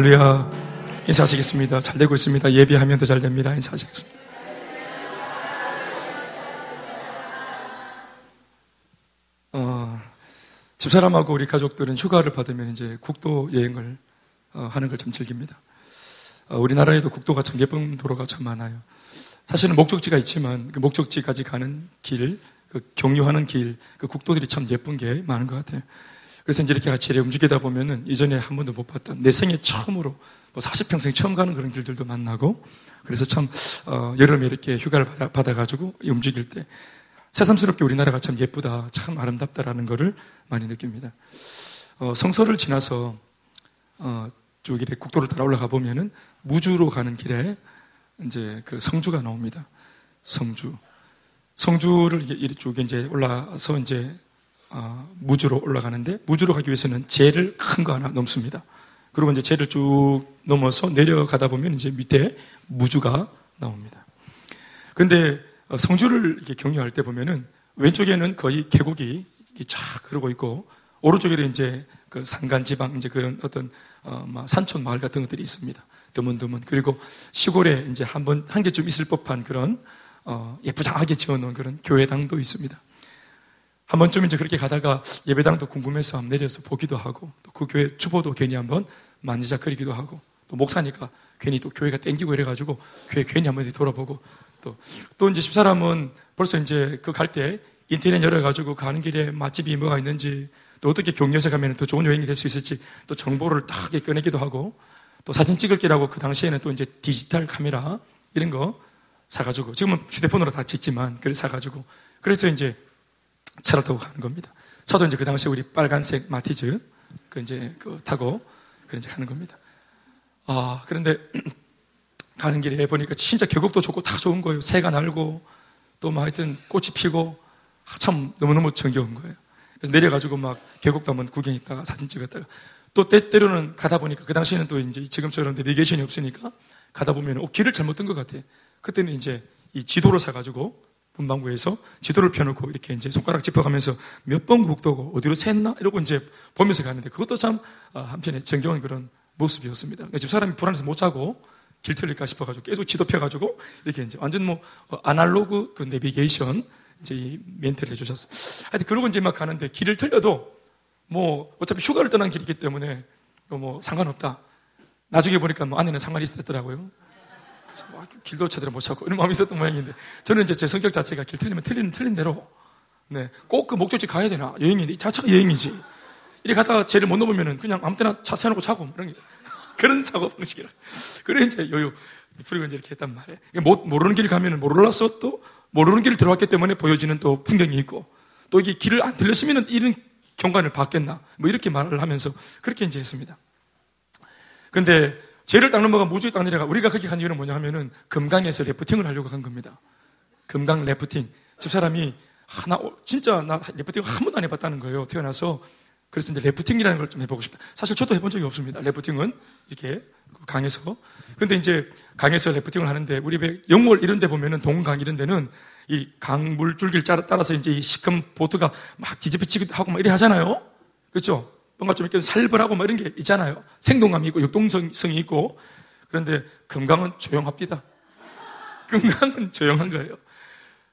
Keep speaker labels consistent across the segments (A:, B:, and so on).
A: 할렐루야. 인사하시겠습니다. 잘 되고 있습니다. 예비하면 더 잘 됩니다. 인사하시겠습니다. 어, 집사람하고 우리 가족들은 휴가를 받으면 이제 국도 여행을 어, 하는 걸 참 즐깁니다. 어, 우리나라에도 국도가 참 예쁜 도로가 참 많아요. 사실은 목적지가 있지만 그 목적지까지 가는 길, 그 경유하는 길, 그 국도들이 참 예쁜 게 많은 것 같아요. 그래서 이제 이렇게 같이 움직이다 보면은 이전에 한 번도 못 봤던 내 생애 처음으로 뭐 40평생 처음 가는 그런 길들도 만나고 그래서 참 어, 여름에 이렇게 휴가를 받아, 가지고 움직일 때 새삼스럽게 우리나라가 참 예쁘다, 참 아름답다라는 것을 많이 느낍니다. 어, 성서를 지나서 어, 쭉 이렇게 국도를 따라 올라가 보면은 무주로 가는 길에 이제 그 성주가 나옵니다. 성주. 성주를 이렇게 쭉 이제 올라서 이제 어, 무주로 올라가는데 무주로 가기 위해서는 제를 큰 거 하나 넘습니다. 그리고 이제 제를 쭉 넘어서 내려가다 보면 이제 밑에 무주가 나옵니다. 근데 어, 성주를 이렇게 경유할 때 보면은 왼쪽에는 거의 계곡이 쫙 흐르고 있고 오른쪽에는 이제 그 산간 지방 이제 그런 어떤 어, 산촌 마을 같은 것들이 있습니다. 드문드문 그리고 시골에 이제 한번 한 개쯤 있을 법한 그런 어, 예쁘장하게 지어놓은 그런 교회당도 있습니다. 한 번쯤 이제 그렇게 가다가 예배당도 궁금해서 내려서 보기도 하고 또 그 교회 주보도 괜히 한번 만지작거리기도 하고 또 목사니까 괜히 또 교회가 땡기고 이래가지고 교회 괜히 한번 돌아보고 또, 또 이제 집사람은 벌써 이제 그 갈 때 인터넷 열어가지고 가는 길에 맛집이 뭐가 있는지 또 어떻게 경려서 가면 더 좋은 여행이 될 수 있을지 또 정보를 딱 꺼내기도 하고 또 사진 찍을 기라고 그 당시에는 또 이제 디지털 카메라 이런 거 사가지고 지금은 휴대폰으로 다 찍지만 그래 사가지고 그래서 이제 차를 타고 가는 겁니다. 저도 이제 그 당시에 우리 빨간색 마티즈 그 이제 그 타고 그 이제 가는 겁니다. 아 그런데 가는 길에 보니까 진짜 계곡도 좋고 다 좋은 거예요. 새가 날고 또 뭐 하여튼 꽃이 피고 아, 참 너무너무 정겨운 거예요. 그래서 내려가지고 막 계곡도 한번 구경했다가 사진 찍었다가 또 때 때로는 가다 보니까 그 당시에는 또 이제 지금처럼 내비게이션이 없으니까 가다 보면 어, 길을 잘못 든 것 같아. 그때는 이제 이 지도를 사가지고 문방구에서 지도를 펴놓고 이렇게 이제 손가락 짚어가면서 몇 번 국도고 어디로 샜나 이러고 이제 보면서 가는데 그것도 참 어, 한편에 정겨운 그런 모습이었습니다. 집 사람이 불안해서 못 자고 길 틀릴까 싶어가지고 계속 지도 펴가지고 이렇게 이제 완전 뭐 어, 아날로그 그 내비게이션 이제 이 멘트를 해주셨어. 하여튼 그러고 이제 막 가는데 길을 틀려도 뭐 어차피 휴가를 떠난 길이기 때문에 뭐 상관없다. 나중에 보니까 뭐 안에는 상관이 있었더라고요. 막 길도 제대로 못 찾고 이런 마음이 있었던 모양인데 저는 이제 제 성격 자체가 길 틀리면 틀리는 틀린 대로 네, 꼭 그 목적지 가야 되나? 여행인데 자체가 여행이지. 이렇게 가다가 쟤를 못 넘으면 그냥 아무 때나 차 세워놓고 자고 뭐 이런 게 그런 사고 방식이라. 그래 이제 요요 풀리고 이제 이렇게 했단 말이에요. 못, 모르는 길 가면 몰라서 또 모르는 길을 들어왔기 때문에 보여지는 또 풍경이 있고 또 이게 길을 안 들렸으면 이런 경관을 봤겠나? 뭐 이렇게 말을 하면서 그렇게 이제 했습니다. 근데 죄를 닦는 뭐가 무주에 닦는 이가 우리가 거기 간 이유는 뭐냐 하면은 금강에서 래프팅을 하려고 간 겁니다. 금강 래프팅. 집사람이 하나, 진짜 나 래프팅 한 번도 안 해봤다는 거예요. 태어나서. 그래서 이제 래프팅이라는 걸 좀 해보고 싶다. 사실 저도 해본 적이 없습니다. 래프팅은 이렇게 강에서. 근데 이제 강에서 레프팅을 하는데 우리 영월 이런 데 보면은 동강 이런 데는 이 강물 줄기를 따라서 이제 이 시커먼 보트가 막 뒤집어치기도 하고 막 이래 하잖아요. 그렇죠? 뭔가 좀 이렇게 살벌하고 뭐 이런 게 있잖아요. 생동감이 있고 역동성이 있고. 그런데 금강은 조용합니다. 금강은 조용한 거예요.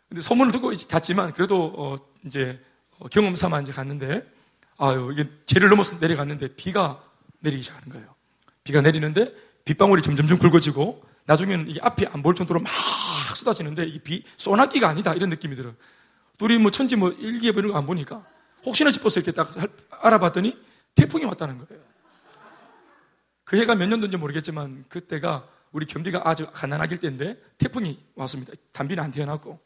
A: 근데 소문을 듣고 갔지만 그래도 어 이제 어, 경험 삼아 이제 갔는데 아유 이게 죄를 넘어서 내려갔는데 비가 내리기 시작하는 거예요. 비가 내리는데 빗방울이 점점점 굵어지고 나중에는 이게 앞이 안 보일 정도로 막 쏟아지는데 이게 비 소나기가 아니다 이런 느낌이 들어요. 둘이 뭐 천지 뭐 일기예 보이는 거안 보니까 혹시나 싶어서 이렇게 딱 알아봤더니 태풍이 왔다는 거예요. 그 해가 몇 년도인지 모르겠지만 그때가 우리 경비가 아주 가난하길 때인데 태풍이 왔습니다. 담비는 안 태어났고.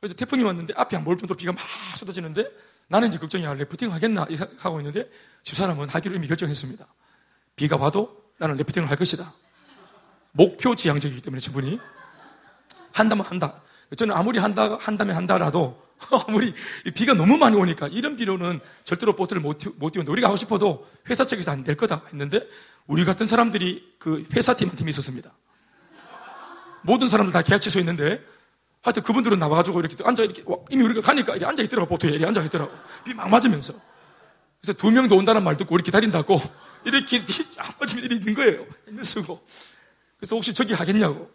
A: 그래서 태풍이 왔는데 앞이 안 보일 정도로 비가 막 쏟아지는데 나는 이제 걱정이 야 레프팅 하겠나 하고 있는데 집사람은 하기로 이미 결정했습니다. 비가 와도 나는 레프팅을 할 것이다. 목표 지향적이기 때문에 저분이 한다면 한다. 저는 아무리 한다 한다면 한다라도 아무리 비가 너무 많이 오니까 이런 비로는 절대로 보트를 못, 못 띄우는데 우리가 하고 싶어도 회사 측에서 안 될 거다 했는데 우리 같은 사람들이 그 회사 팀 한 팀이 있었습니다. 모든 사람들 다 계약 취소했는데 하여튼 그분들은 나와가지고 이렇게 앉아 이렇게 이미 우리가 가니까 이렇게 앉아 있더라고 보트에 이렇게 앉아 있더라고 비 막 맞으면서 그래서 두 명도 온다는 말 듣고 우리 기다린다고 이렇게 아버지들이 들 있는 거예요. 힘을 쓰고. 그래서 혹시 저기 하겠냐고.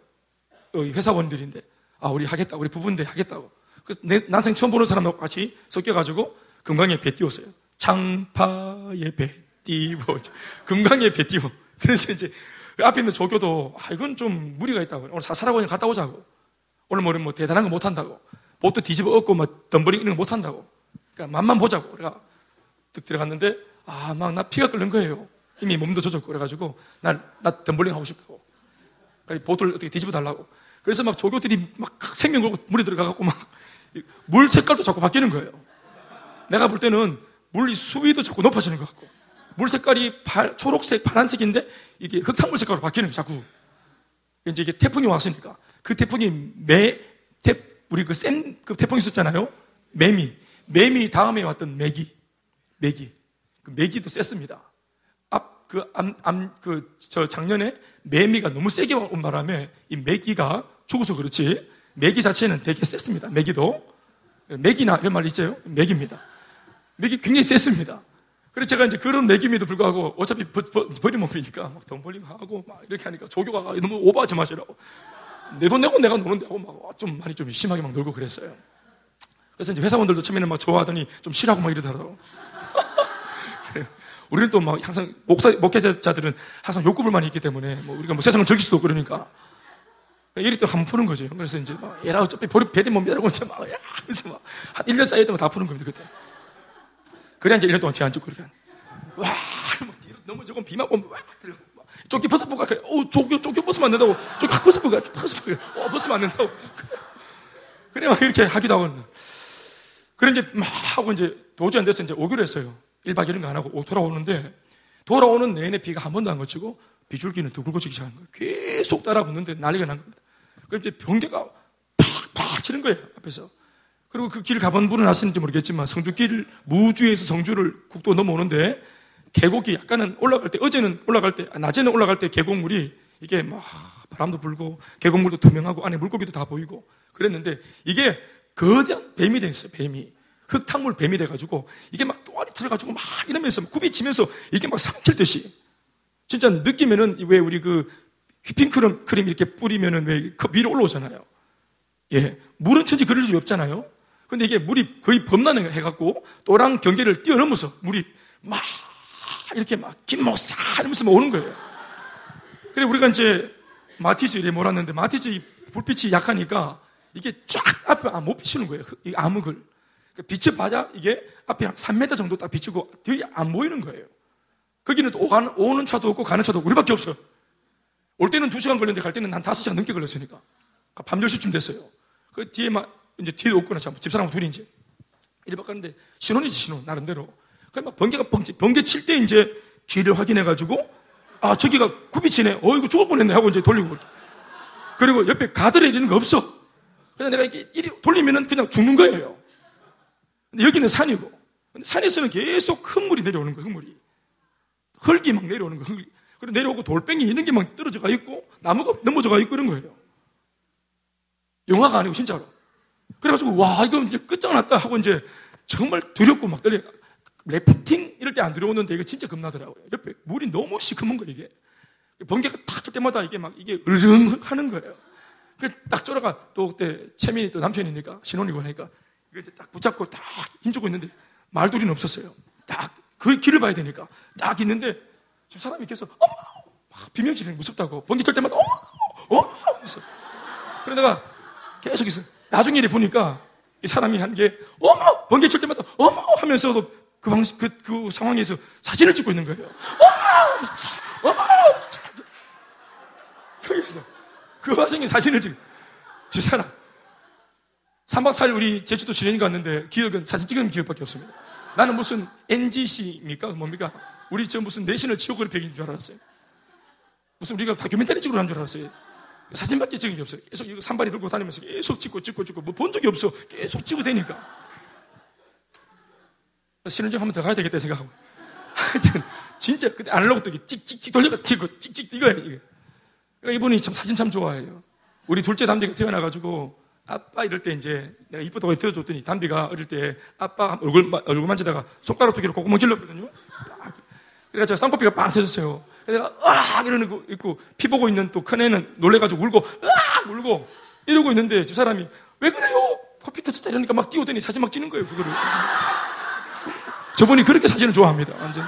A: 회사원들인데. 아, 우리 하겠다. 우리 부부인데 하겠다고. 그래서 내, 난생 처음 보는 사람하고 같이 섞여가지고 금강에 배 띄웠어요. 장파에 배 띄워. 금강에 배 띄워. 그래서 이제 그 앞에 있는 조교도 아, 이건 좀 무리가 있다고. 오늘 사사라고니 갔다 오자고. 오늘 뭐, 뭐 대단한 거 못한다고. 보트 뒤집어 엎고 뭐 덤버링 이런 거 못한다고. 그러니까 맛만 보자고. 그래가 득 들어갔는데 아, 막 나 피가 끓는 거예요. 이미 몸도 젖었고 그래가지고 나, 나 덤블링 하고 싶다고. 그러니까 보트를 어떻게 뒤집어 달라고. 그래서 막 조교들이 막 생명 걸고 물에 들어가갖고 막 물 색깔도 자꾸 바뀌는 거예요. 내가 볼 때는 물 수위도 자꾸 높아지는 것 같고 물 색깔이 발, 초록색, 파란색인데 이게 흙탕물 색깔로 바뀌는 거예요. 자꾸. 이제 이게 태풍이 왔으니까 그 태풍이 매, 태, 우리 그 센, 그 태풍이 있었잖아요. 매미. 매미 다음에 왔던 매기. 매기. 그 매기도 셌습니다. 앞, 그, 암, 암, 그, 저 작년에 매미가 너무 세게 온 바람에 이 매기가 죽어서 그렇지. 매기 자체는 되게 셌습니다. 매기도. 매기나 이런 말 있죠? 매기입니다. 매기 굉장히 셌습니다. 그래서 제가 이제 그런 매김에도 불구하고 어차피 버, 버, 버리먹으니까 막 덤벌링 하고 막 이렇게 하니까 조교가 너무 오버하지 마시라고. 내 돈 내고 내가 노는데 하고 막 좀 많이 좀 심하게 막 놀고 그랬어요. 그래서 이제 회사원들도 처음에는 막 좋아하더니 좀 싫어하고 막 이러더라고. 우리는 또 막 항상 목사, 목회자들은 항상 욕구불만이 있기 때문에 뭐 우리가 뭐 세상을 즐길 수도 그러니까 이리 또한번 푸는 거죠. 그래서 이제 막 얘라 어차피 배리 몸이라고 이제 막, 야! 그래서 막 한 1년 쌓여 되면 다 푸는 겁니다, 그때. 그래 이제 1년 동안 제안 찍고 그렇게 와, 뭐 뒤로 넘어지고 비 맞고 와, 들고 조끼 벗어보가 어, 조끼 조끼 벗으면 안 된다고. 조끼 확 벗어보가. 벗어보가. 어, 벗으면 안 된다고. 그래 막 이렇게 하기도 하고. 그래 이제 막 하고 이제 도저히 안 돼서 이제 오기로 했어요. 1박 2일은 안 하고 돌아오는데 돌아오는 내내 비가 한 번도 안 그치고 비줄기는 더 굵어지기 시작한 거예요. 계속 따라 붙는데 난리가 난 겁니다. 그럼 이제 병대가 팍 팍 치는 거예요. 앞에서. 그리고 그 길 가본 분은 아시는지 모르겠지만 성주길 무주에서 성주를 국도 넘어오는데 계곡이 약간은 올라갈 때 어제는 올라갈 때 낮에는 올라갈 때 계곡물이 이게 막 바람도 불고 계곡물도 투명하고 안에 물고기도 다 보이고 그랬는데 이게 거대한 뱀이 됐어요. 뱀이 흙탕물 뱀이 돼가지고 이게 막 또아리 들어가지고 막 이러면서 굽이치면서 이게 막 삼킬 듯이 진짜 느끼면은 왜 우리 그 휘핑크림 크림 이렇게 뿌리면은 왜그 위로 올라오잖아요. 예, 물은 천지 그럴 일이 없잖아요. 근데 이게 물이 거의 범람해 해갖고 또랑 경계를 뛰어넘어서 물이 막 이렇게 막 김목사 이러면서 막 오는 거예요. 그래 우리가 이제 마티즈 이래 몰았는데 마티즈 불빛이 약하니까 이게 쫙 앞에 아, 못 비치는 거예요. 이 암흑을. 그러니까 빛을 받아 이게 앞에 한 3m 정도 딱 비치고 들이 안 보이는 거예요. 거기는 또 오는 차도 없고 가는 차도 우리밖에 없어요. 올 때는 2시간 걸렸는데 갈 때는 한 5시간 넘게 걸렸으니까. 밤 10시쯤 됐어요. 그 뒤에 막 이제 뒤에 없구나. 집사람하고 둘이 이제. 이리 바꿨는데 신혼이지, 신혼. 나름대로. 그막 번개가 번개, 번개 칠 때 이제 길을 확인해가지고 아, 저기가 굽이치네. 어, 이거 죽을 뻔했네. 하고 이제 돌리고. 그리고 옆에 가드레일 이런 거 없어. 그냥 내가 이렇게 이리 돌리면은 그냥 죽는 거예요. 근데 여기는 산이고. 근데 산에서는 계속 흙물이 내려오는 거예요, 흙물이. 흙이 막 내려오는 거예요. 흙이. 그리고 내려오고 돌뱅이 이런 게막 떨어져 가 있고, 나무가 넘어져 가 있고 그런 거예요. 영화가 아니고 진짜로. 그래가지고, 와, 이거 이제 끝장났다 하고 이제 정말 두렵고 막 떨려. 래프팅 이럴 때 안 들어오는데 이거 진짜 겁나더라고요. 옆에 물이 너무 시커먼 거예요, 이게. 번개가 탁칠 때마다 이게 막 이게 으르릉 하는 거예요. 그딱 쫄아가 또 그때 채민이 또 남편이니까 신혼이고 하니까 이거 이제 딱 붙잡고 딱 힘주고 있는데 말돌이는 없었어요. 딱 그 길을 봐야 되니까 딱 있는데 지금 사람이 계속 어머 막 비명 지르는 무섭다고 번개 칠 때마다 어머 어머. 그래 내가 계속 있어. 나중에 보니까 이 사람이 한 게 어머 번개 칠 때마다 어머 하면서도 그 방식 그, 그 상황에서 사진을 찍고 있는 거예요. 어머 어머 거기서 그 와중에 사진을 찍. 저 사람. 3박 4일 우리 제주도 진행이 갔는데 기억은 사진 찍은 기억밖에 없습니다. 나는 무슨 NGC입니까? 뭡니까? 우리 저 무슨 내신을 지오그래픽인 줄 알았어요. 무슨 우리가 다큐멘터리 찍으러 한줄 알았어요. 사진밖에 찍은 게 없어요. 계속 이거 산발이 들고 다니면서 계속 찍고 찍고 찍고 뭐 본 적이 없어. 계속 되니까. 신혼여행 한번 더 가야 되겠다 생각하고. 하여튼 진짜 그때 아날로그 또 찍찍찍 돌려가 찍고 찍찍 이거예요. 이게. 그러니까 이분이 참 사진 참 좋아해요. 우리 둘째 담비가 태어나가지고 아빠 이럴 때 이제 내가 이쁘다고 들어줬더니 담비가 어릴 때 아빠 얼굴, 얼굴 만지다가 손가락 두 개로 콧구멍 질렀거든요. 그래서 제가 쌍꺼풀이가 빵 터졌어요. 내가 으악 이러는 거 있고 피 보고 있는 또 큰 애는 놀래가지고 울고 으악 울고 이러고 있는데 저 사람이 왜 그래요? 커피 터졌다 이러니까 막 뛰어더니 사진 막 찍는 거예요 그거를. 저분이 그렇게 사진을 좋아합니다 완전히.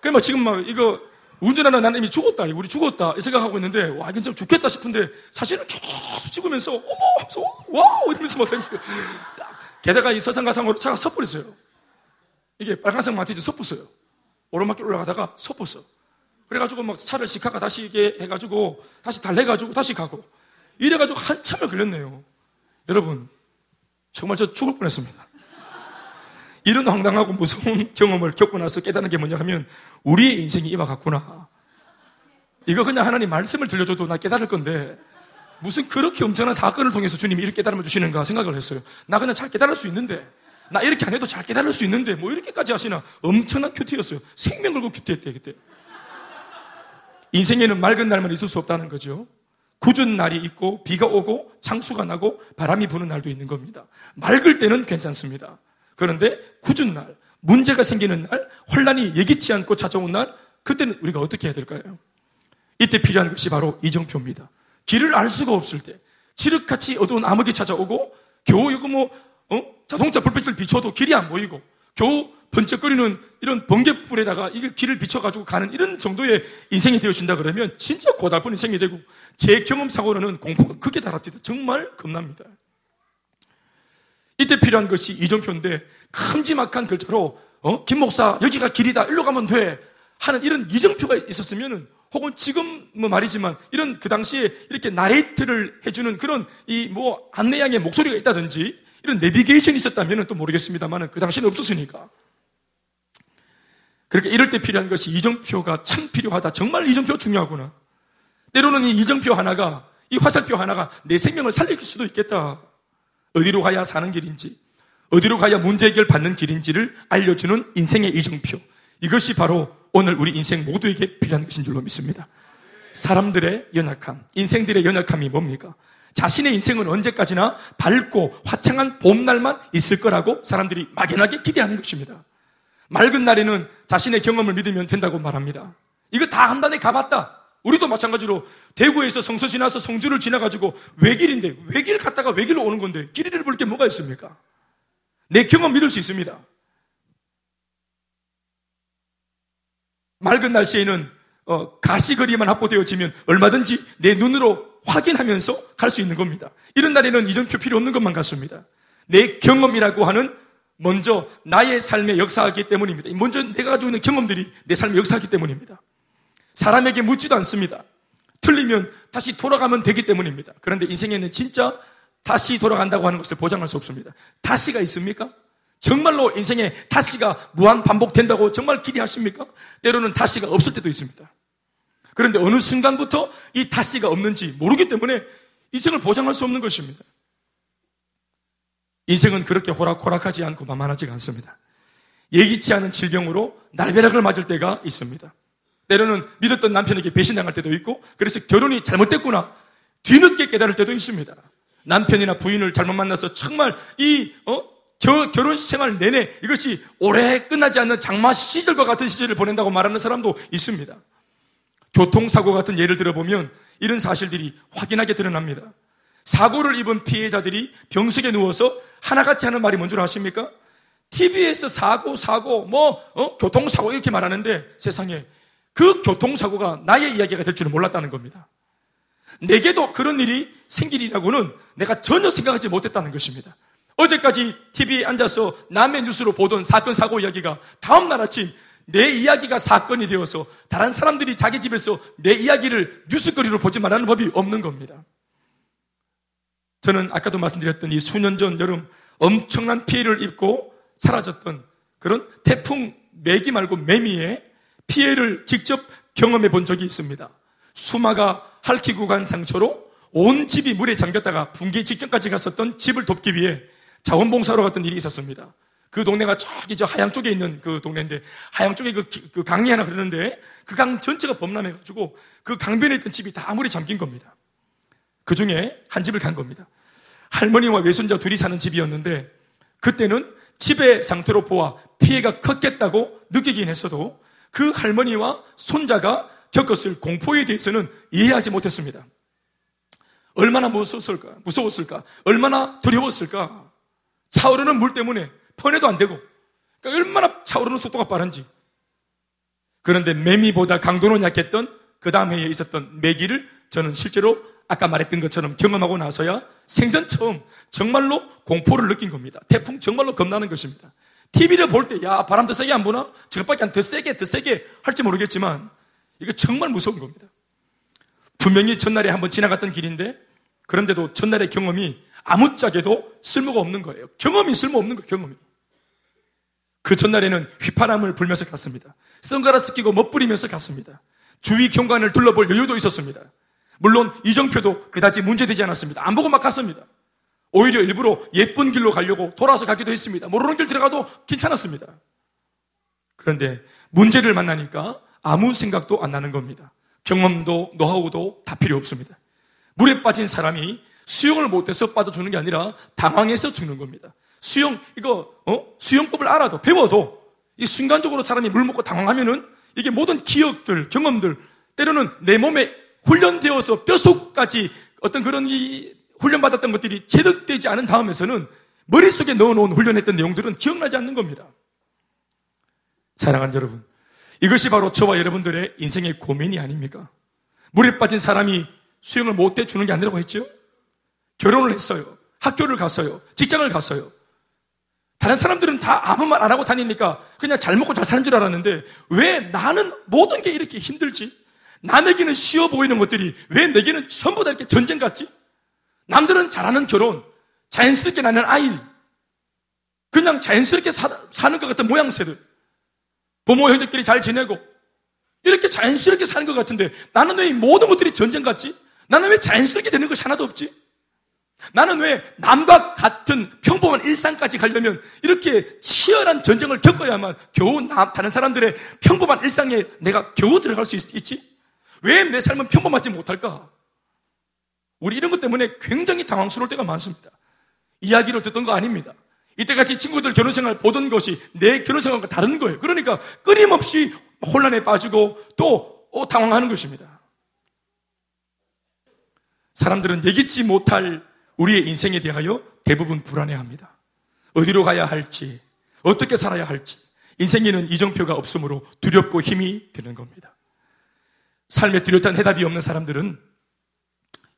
A: 그래 막 지금 막 이거 운전하는 나는 이미 죽었다 우리 죽었다 이 생각하고 있는데 와 이건 좀 죽겠다 싶은데 사진을 계속 찍으면서 어머 하면서 와우 이러면서 막 게다가 이 서상가상으로 차가 섣불었어요. 이게 빨간색 마티즈 섣불었어요. 오르막길 올라가다가 섰었어. 그래가지고 막 차를 시카가 다시 이게 해가지고 다시 달래가지고 다시 가고 이래가지고 한참을 걸렸네요. 여러분 정말 저 죽을 뻔했습니다. 이런 황당하고 무서운 경험을 겪고 나서 깨닫는 게 뭐냐 하면 우리의 인생이 이와 같구나. 이거 그냥 하나님 말씀을 들려줘도 나 깨달을 건데 무슨 그렇게 엄청난 사건을 통해서 주님이 이렇게 깨달음을 주시는가 생각을 했어요. 나 그냥 잘 깨달을 수 있는데 나 이렇게 안 해도 잘 깨달을 수 있는데 뭐 이렇게까지 하시나 엄청난 큐티였어요. 생명 걸고 큐티했대 그때. 인생에는 맑은 날만 있을 수 없다는 거죠. 굳은 날이 있고 비가 오고 창수가 나고 바람이 부는 날도 있는 겁니다. 맑을 때는 괜찮습니다. 그런데 굳은 날, 문제가 생기는 날, 혼란이 예기치 않고 찾아온 날, 그때는 우리가 어떻게 해야 될까요? 이때 필요한 것이 바로 이정표입니다. 길을 알 수가 없을 때, 지륵같이 어두운 암흑이 찾아오고, 겨우 이거 뭐 어? 자동차 불빛을 비춰도 길이 안 보이고 겨우 번쩍거리는 이런 번개불에다가 이게 길을 비춰가지고 가는 이런 정도의 인생이 되어진다 그러면 진짜 고달픈 인생이 되고 제 경험상으로는 공포가 크게 달합니다. 정말 겁납니다. 이때 필요한 것이 이정표인데 큼지막한 글자로 어? 김 목사 여기가 길이다 일로 가면 돼 하는 이런 이정표가 있었으면 혹은 지금 뭐 말이지만 이런 그 당시에 이렇게 나레이트를 해주는 그런 이 뭐 안내양의 목소리가 있다든지 이런 내비게이션이 있었다면 또 모르겠습니다만 그 당시는 없었으니까. 그러니까 이럴 때 필요한 것이 이정표가 참 필요하다. 정말 이정표 중요하구나. 때로는 이 이정표 하나가, 이 화살표 하나가 내 생명을 살릴 수도 있겠다. 어디로 가야 사는 길인지, 어디로 가야 문제 해결 받는 길인지를 알려주는 인생의 이정표. 이것이 바로 오늘 우리 인생 모두에게 필요한 것인 줄로 믿습니다. 사람들의 연약함, 인생들의 연약함이 뭡니까? 자신의 인생은 언제까지나 밝고 화창한 봄날만 있을 거라고 사람들이 막연하게 기대하는 것입니다. 맑은 날에는 자신의 경험을 믿으면 된다고 말합니다. 이거 다 한 단에 가봤다. 우리도 마찬가지로 대구에서 성서 지나서 성주를 지나가지고 외길인데 외길 갔다가 외길로 오는 건데 길이를 볼게 뭐가 있습니까? 내 경험 믿을 수 있습니다. 맑은 날씨에는 어, 가시거리만 확보되어지면 얼마든지 내 눈으로 확인하면서 갈 수 있는 겁니다. 이런 날에는 이전표 필요 없는 것만 같습니다. 내 경험이라고 하는 먼저 나의 삶에 역사하기 때문입니다. 먼저 내가 가지고 있는 경험들이 내 삶에 역사하기 때문입니다. 사람에게 묻지도 않습니다. 틀리면 다시 돌아가면 되기 때문입니다. 그런데 인생에는 진짜 다시 돌아간다고 하는 것을 보장할 수 없습니다. 다시가 있습니까? 정말로 인생에 다시가 무한 반복된다고 정말 기대하십니까? 때로는 다시가 없을 때도 있습니다. 그런데 어느 순간부터 이 다시가 없는지 모르기 때문에 인생을 보장할 수 없는 것입니다. 인생은 그렇게 호락호락하지 않고 만만하지가 않습니다. 예기치 않은 질병으로 날벼락을 맞을 때가 있습니다. 때로는 믿었던 남편에게 배신당할 때도 있고 그래서 결혼이 잘못됐구나 뒤늦게 깨달을 때도 있습니다. 남편이나 부인을 잘못 만나서 정말 이 어? 겨, 결혼 생활 내내 이것이 오래 끝나지 않는 장마 시절과 같은 시절을 보낸다고 말하는 사람도 있습니다. 교통사고 같은 예를 들어보면 이런 사실들이 확인하게 드러납니다. 사고를 입은 피해자들이 병석에 누워서 하나같이 하는 말이 뭔 줄 아십니까? TV에서 사고, 사고, 뭐, 어? 교통사고 이렇게 말하는데 세상에 그 교통사고가 나의 이야기가 될 줄은 몰랐다는 겁니다. 내게도 그런 일이 생길이라고는 내가 전혀 생각하지 못했다는 것입니다. 어제까지 TV에 앉아서 남의 뉴스로 보던 사건, 사고 이야기가 다음날 아침 내 이야기가 사건이 되어서 다른 사람들이 자기 집에서 내 이야기를 뉴스거리로 보지 말라는 법이 없는 겁니다. 저는 아까도 말씀드렸던 이 수년 전 여름 엄청난 피해를 입고 사라졌던 그런 태풍 매기 말고 매미의 피해를 직접 경험해 본 적이 있습니다. 수마가 핥히고 간 상처로 온 집이 물에 잠겼다가 붕괴 직전까지 갔었던 집을 돕기 위해 자원봉사로 갔던 일이 있었습니다. 그 동네가 저기 저 하양 쪽에 있는 그 동네인데 하양 쪽에 그, 그 강이 하나 흐르는데 그 강 전체가 범람해가지고 그 강변에 있던 집이 다 물에 잠긴 겁니다. 그 중에 한 집을 간 겁니다. 할머니와 외손자 둘이 사는 집이었는데 그때는 집의 상태로 보아 피해가 컸겠다고 느끼긴 했어도 그 할머니와 손자가 겪었을 공포에 대해서는 이해하지 못했습니다. 얼마나 무서웠을까? 무서웠을까? 얼마나 두려웠을까? 차오르는 물 때문에 퍼내도 안 되고 그러니까 얼마나 차오르는 속도가 빠른지 그런데 매미보다 강도는 약했던 그 다음 해에 있었던 매기를 저는 실제로 아까 말했던 것처럼 경험하고 나서야 생전 처음 정말로 공포를 느낀 겁니다. 태풍 정말로 겁나는 것입니다. TV를 볼 때, 야, 바람 더 세게 안 부나? 저것밖에 안 더 세게, 더 세게 할지 모르겠지만, 이거 정말 무서운 겁니다. 분명히 전날에 한번 지나갔던 길인데, 그런데도 전날의 경험이 아무짝에도 쓸모가 없는 거예요. 경험이 쓸모없는 거예요, 경험이. 그 전날에는 휘파람을 불면서 갔습니다. 선글라스 끼고 멋부리면서 갔습니다. 주위 경관을 둘러볼 여유도 있었습니다. 물론 이정표도 그다지 문제되지 않았습니다. 안 보고 막 갔습니다. 오히려 일부러 예쁜 길로 가려고 돌아서 가기도 했습니다. 모르는 길 들어가도 괜찮았습니다. 그런데 문제를 만나니까 아무 생각도 안 나는 겁니다. 경험도 노하우도 다 필요 없습니다. 물에 빠진 사람이 수영을 못해서 빠져주는 게 아니라 당황해서 죽는 겁니다. 수영, 이거, 어? 수영법을 알아도, 배워도, 이 순간적으로 사람이 물 먹고 당황하면은 이게 모든 기억들, 경험들, 때로는 내 몸에 훈련되어서 뼛속까지 어떤 그런 이 훈련받았던 것들이 제득되지 않은 다음에서는 머릿속에 넣어놓은 훈련했던 내용들은 기억나지 않는 겁니다. 사랑하는 여러분, 이것이 바로 저와 여러분들의 인생의 고민이 아닙니까? 물에 빠진 사람이 수영을 못 해 주는 게 아니라고 했죠? 결혼을 했어요. 학교를 갔어요. 직장을 갔어요. 다른 사람들은 다 아무 말 안 하고 다니니까 그냥 잘 먹고 잘 사는 줄 알았는데 왜 나는 모든 게 이렇게 힘들지? 남에게는 쉬워 보이는 것들이 왜 내게는 전부 다 이렇게 전쟁 같지? 남들은 잘하는 결혼, 자연스럽게 나는 아이, 그냥 자연스럽게 사, 사는 것 같은 모양새들, 부모 형제끼리 잘 지내고, 이렇게 자연스럽게 사는 것 같은데 나는 왜이 모든 것들이 전쟁 같지? 나는 왜 자연스럽게 되는 것이 하나도 없지? 나는 왜 남과 같은 평범한 일상까지 가려면 이렇게 치열한 전쟁을 겪어야만 겨우 남, 다른 사람들의 평범한 일상에 내가 겨우 들어갈 수 있, 있지? 왜 내 삶은 평범하지 못할까? 우리 이런 것 때문에 굉장히 당황스러울 때가 많습니다. 이야기를 듣던 거 아닙니다. 이때같이 친구들 결혼생활 보던 것이 내 결혼생활과 다른 거예요. 그러니까 끊임없이 혼란에 빠지고 또 어, 당황하는 것입니다. 사람들은 예기치 못할 우리의 인생에 대하여 대부분 불안해합니다. 어디로 가야 할지, 어떻게 살아야 할지, 인생에는 이정표가 없으므로 두렵고 힘이 드는 겁니다. 삶에 뚜렷한 해답이 없는 사람들은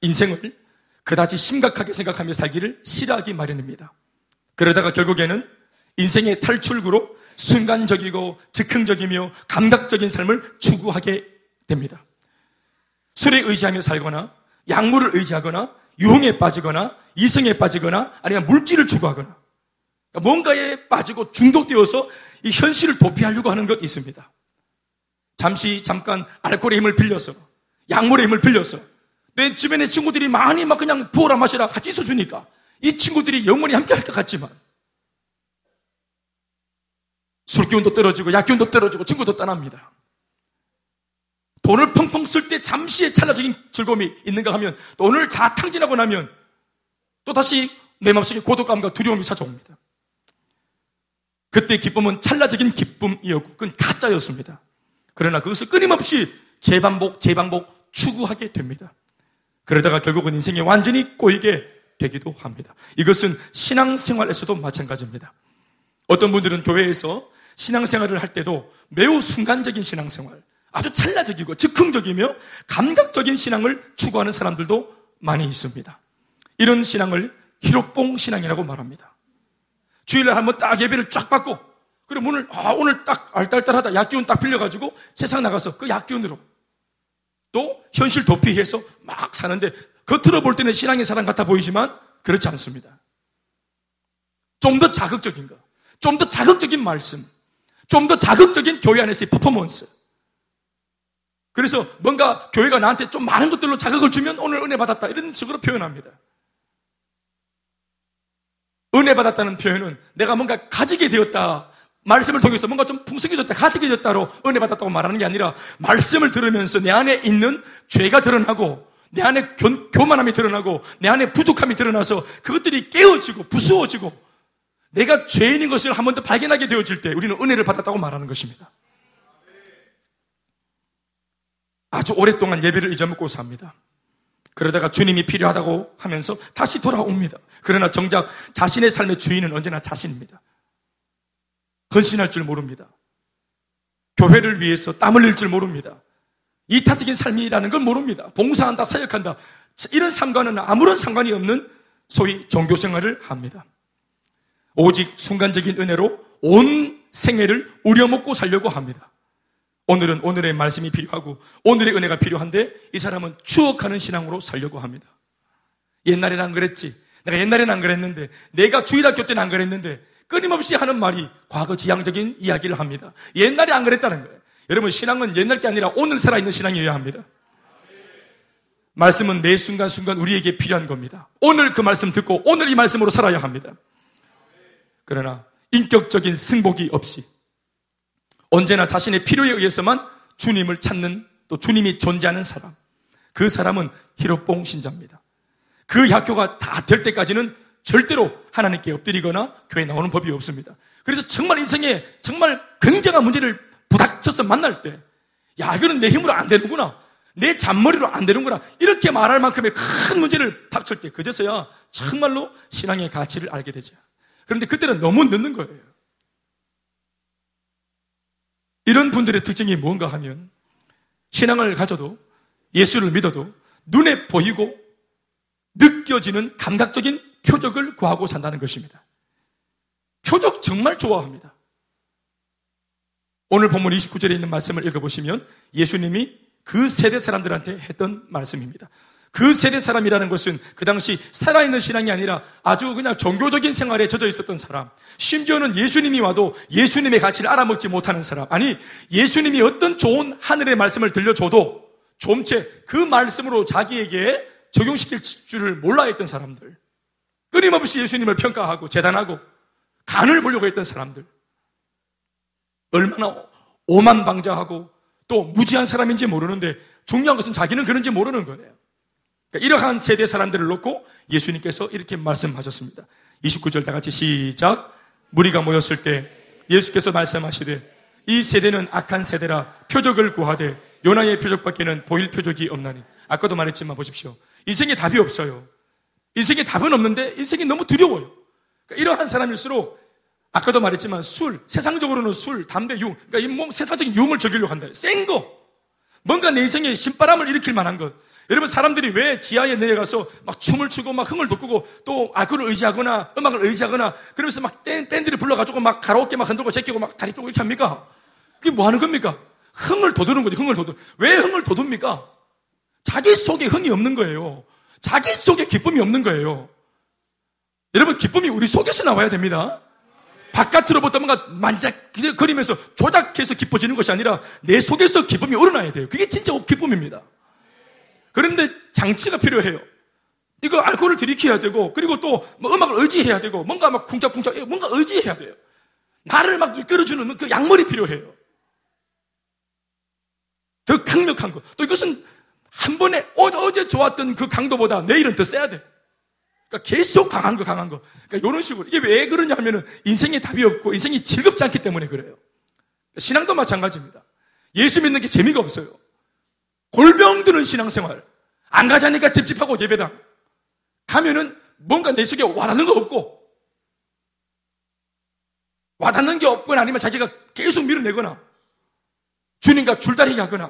A: 인생을 그다지 심각하게 생각하며 살기를 싫어하기 마련입니다. 그러다가 결국에는 인생의 탈출구로 순간적이고 즉흥적이며 감각적인 삶을 추구하게 됩니다. 술에 의지하며 살거나 약물을 의지하거나 유흥에 빠지거나 이성에 빠지거나 아니면 물질을 추구하거나 그러니까 뭔가에 빠지고 중독되어서 이 현실을 도피하려고 하는 것 있습니다. 잠시 잠깐 알코올의 힘을 빌려서 약물의 힘을 빌려서 내 주변의 친구들이 많이 막 그냥 부어라 마시라 같이 있어주니까 이 친구들이 영원히 함께 할 것 같지만 술 기운도 떨어지고 약 기운도 떨어지고 친구도 떠납니다. 돈을 펑펑 쓸 때 잠시의 찰나적인 즐거움이 있는가 하면 돈을 다 탕진하고 나면 또 다시 내 마음속에 고독감과 두려움이 찾아옵니다. 그때 기쁨은 찰나적인 기쁨이었고 그건 가짜였습니다. 그러나 그것을 끊임없이 재반복, 재반복 추구하게 됩니다. 그러다가 결국은 인생이 완전히 꼬이게 되기도 합니다. 이것은 신앙생활에서도 마찬가지입니다. 어떤 분들은 교회에서 신앙생활을 할 때도 매우 순간적인 신앙생활, 아주 찰나적이고 즉흥적이며 감각적인 신앙을 추구하는 사람들도 많이 있습니다. 이런 신앙을 희록봉 신앙이라고 말합니다. 주일날 한번 딱 예배를 쫙 받고, 그리고 오늘, 아, 오늘 딱 알딸딸하다. 약기운 딱 빌려가지고 세상 나가서 그 약기운으로 또 현실 도피해서 막 사는데 겉으로 볼 때는 신앙의 사람 같아 보이지만 그렇지 않습니다. 좀 더 자극적인 거, 좀 더 자극적인 말씀, 좀 더 자극적인 교회 안에서의 퍼포먼스. 그래서 뭔가 교회가 나한테 좀 많은 것들로 자극을 주면 오늘 은혜 받았다. 이런 식으로 표현합니다. 은혜 받았다는 표현은 내가 뭔가 가지게 되었다. 말씀을 통해서 뭔가 좀 풍성해졌다, 가지게졌다로 은혜 받았다고 말하는 게 아니라 말씀을 들으면서 내 안에 있는 죄가 드러나고 내 안에 교, 교만함이 드러나고 내 안에 부족함이 드러나서 그것들이 깨어지고 부수어지고 내가 죄인인 것을 한 번 더 발견하게 되어질 때 우리는 은혜를 받았다고 말하는 것입니다. 아주 오랫동안 예배를 잊어먹고 삽니다. 그러다가 주님이 필요하다고 하면서 다시 돌아옵니다. 그러나 정작 자신의 삶의 주인은 언제나 자신입니다. 헌신할 줄 모릅니다. 교회를 위해서 땀 흘릴 줄 모릅니다. 이타적인 삶이라는 걸 모릅니다. 봉사한다, 사역한다. 이런 삶과는 아무런 상관이 없는 소위 종교 생활을 합니다. 오직 순간적인 은혜로 온 생애를 우려먹고 살려고 합니다. 오늘은 오늘의 말씀이 필요하고 오늘의 은혜가 필요한데 이 사람은 추억하는 신앙으로 살려고 합니다. 옛날에는 안 그랬지. 내가 옛날에는 안 그랬는데 내가 주일학교 때는 안 그랬는데 끊임없이 하는 말이 과거 지향적인 이야기를 합니다. 옛날에 안 그랬다는 거예요. 여러분 신앙은 옛날 게 아니라 오늘 살아있는 신앙이어야 합니다. 말씀은 매 순간순간 우리에게 필요한 겁니다. 오늘 그 말씀 듣고 오늘 이 말씀으로 살아야 합니다. 그러나 인격적인 승복이 없이 언제나 자신의 필요에 의해서만 주님을 찾는 또 주님이 존재하는 사람. 그 사람은 히로뽕 신자입니다. 그 학교가 다 될 때까지는 절대로 하나님께 엎드리거나 교회 나오는 법이 없습니다. 그래서 정말 인생에 정말 굉장한 문제를 부닥쳐서 만날 때, 야, 이거는 내 힘으로 안 되는구나. 내 잔머리로 안 되는구나. 이렇게 말할 만큼의 큰 문제를 닥칠 때, 그제서야 정말로 신앙의 가치를 알게 되죠. 그런데 그때는 너무 늦는 거예요. 이런 분들의 특징이 뭔가 하면, 신앙을 가져도, 예수를 믿어도, 눈에 보이고, 느껴지는 감각적인 표적을 구하고 산다는 것입니다. 표적 정말 좋아합니다. 오늘 본문 29절에 있는 말씀을 읽어보시면 예수님이 그 세대 사람들한테 했던 말씀입니다. 그 세대 사람이라는 것은 그 당시 살아있는 신앙이 아니라 아주 그냥 종교적인 생활에 젖어 있었던 사람. 심지어는 예수님이 와도 예수님의 가치를 알아먹지 못하는 사람. 아니, 예수님이 어떤 좋은 하늘의 말씀을 들려줘도 좀채 그 말씀으로 자기에게 적용시킬 줄을 몰라 했던 사람들. 끊임없이 예수님을 평가하고 재단하고 간을 보려고 했던 사람들. 얼마나 오만방자하고 또 무지한 사람인지 모르는데 중요한 것은 자기는 그런지 모르는 거예요. 그러니까 이러한 세대 사람들을 놓고 예수님께서 이렇게 말씀하셨습니다. 29절 다 같이 시작. 무리가 모였을 때 예수께서 말씀하시되 이 세대는 악한 세대라 표적을 구하되 요나의 표적밖에는 보일 표적이 없나니 아까도 말했지만 보십시오. 인생에 답이 없어요. 인생에 답은 없는데 인생이 너무 두려워요. 그러니까 이러한 사람일수록 아까도 말했지만 술, 세상적으로는 술, 담배, 유, 그러니까 이 몸 세상적인 유흥을 즐기려고 한다. 센 거. 뭔가 내 인생에 신바람을 일으킬 만한 것. 여러분 사람들이 왜 지하에 내려가서 막 춤을 추고 막 흥을 돋구고 또 알코올을 의지하거나 음악을 의지하거나 그러면서 막 밴드를 불러가지고 막 가라오케 막 흔들고 제끼고 막 다리 떠고 이렇게 합니까? 그게 뭐 하는 겁니까? 흥을 돋우는 거지, 흥을 돋우. 왜 흥을 돋웁니까? 자기 속에 흥이 없는 거예요. 자기 속에 기쁨이 없는 거예요. 여러분, 기쁨이 우리 속에서 나와야 됩니다. 바깥으로부터 뭔가 만작거리면서 조작해서 기뻐지는 것이 아니라 내 속에서 기쁨이 우러나야 돼요. 그게 진짜 기쁨입니다. 그런데 장치가 필요해요. 이거 알코올을 들이켜야 되고, 그리고 또 뭐 음악을 의지해야 되고, 뭔가 막 쿵짝쿵짝, 뭔가 의지해야 돼요. 나를 막 이끌어주는 그 약물이 필요해요. 더 강력한 거. 또 이것은 한 번에 어제 좋았던 그 강도보다 내일은 더 세야 돼. 그러니까 계속 강한 거, 강한 거. 그러니까 이런 식으로. 이게 왜 그러냐 하면은 인생에 답이 없고 인생이 즐겁지 않기 때문에 그래요. 신앙도 마찬가지입니다. 예수 믿는 게 재미가 없어요. 골병 드는 신앙생활. 안 가자니까 찝찝하고 예배당. 가면은 뭔가 내 속에 와닿는 거 없고, 와닿는 게 없거나 아니면 자기가 계속 밀어내거나, 주님과 줄다리기 하거나,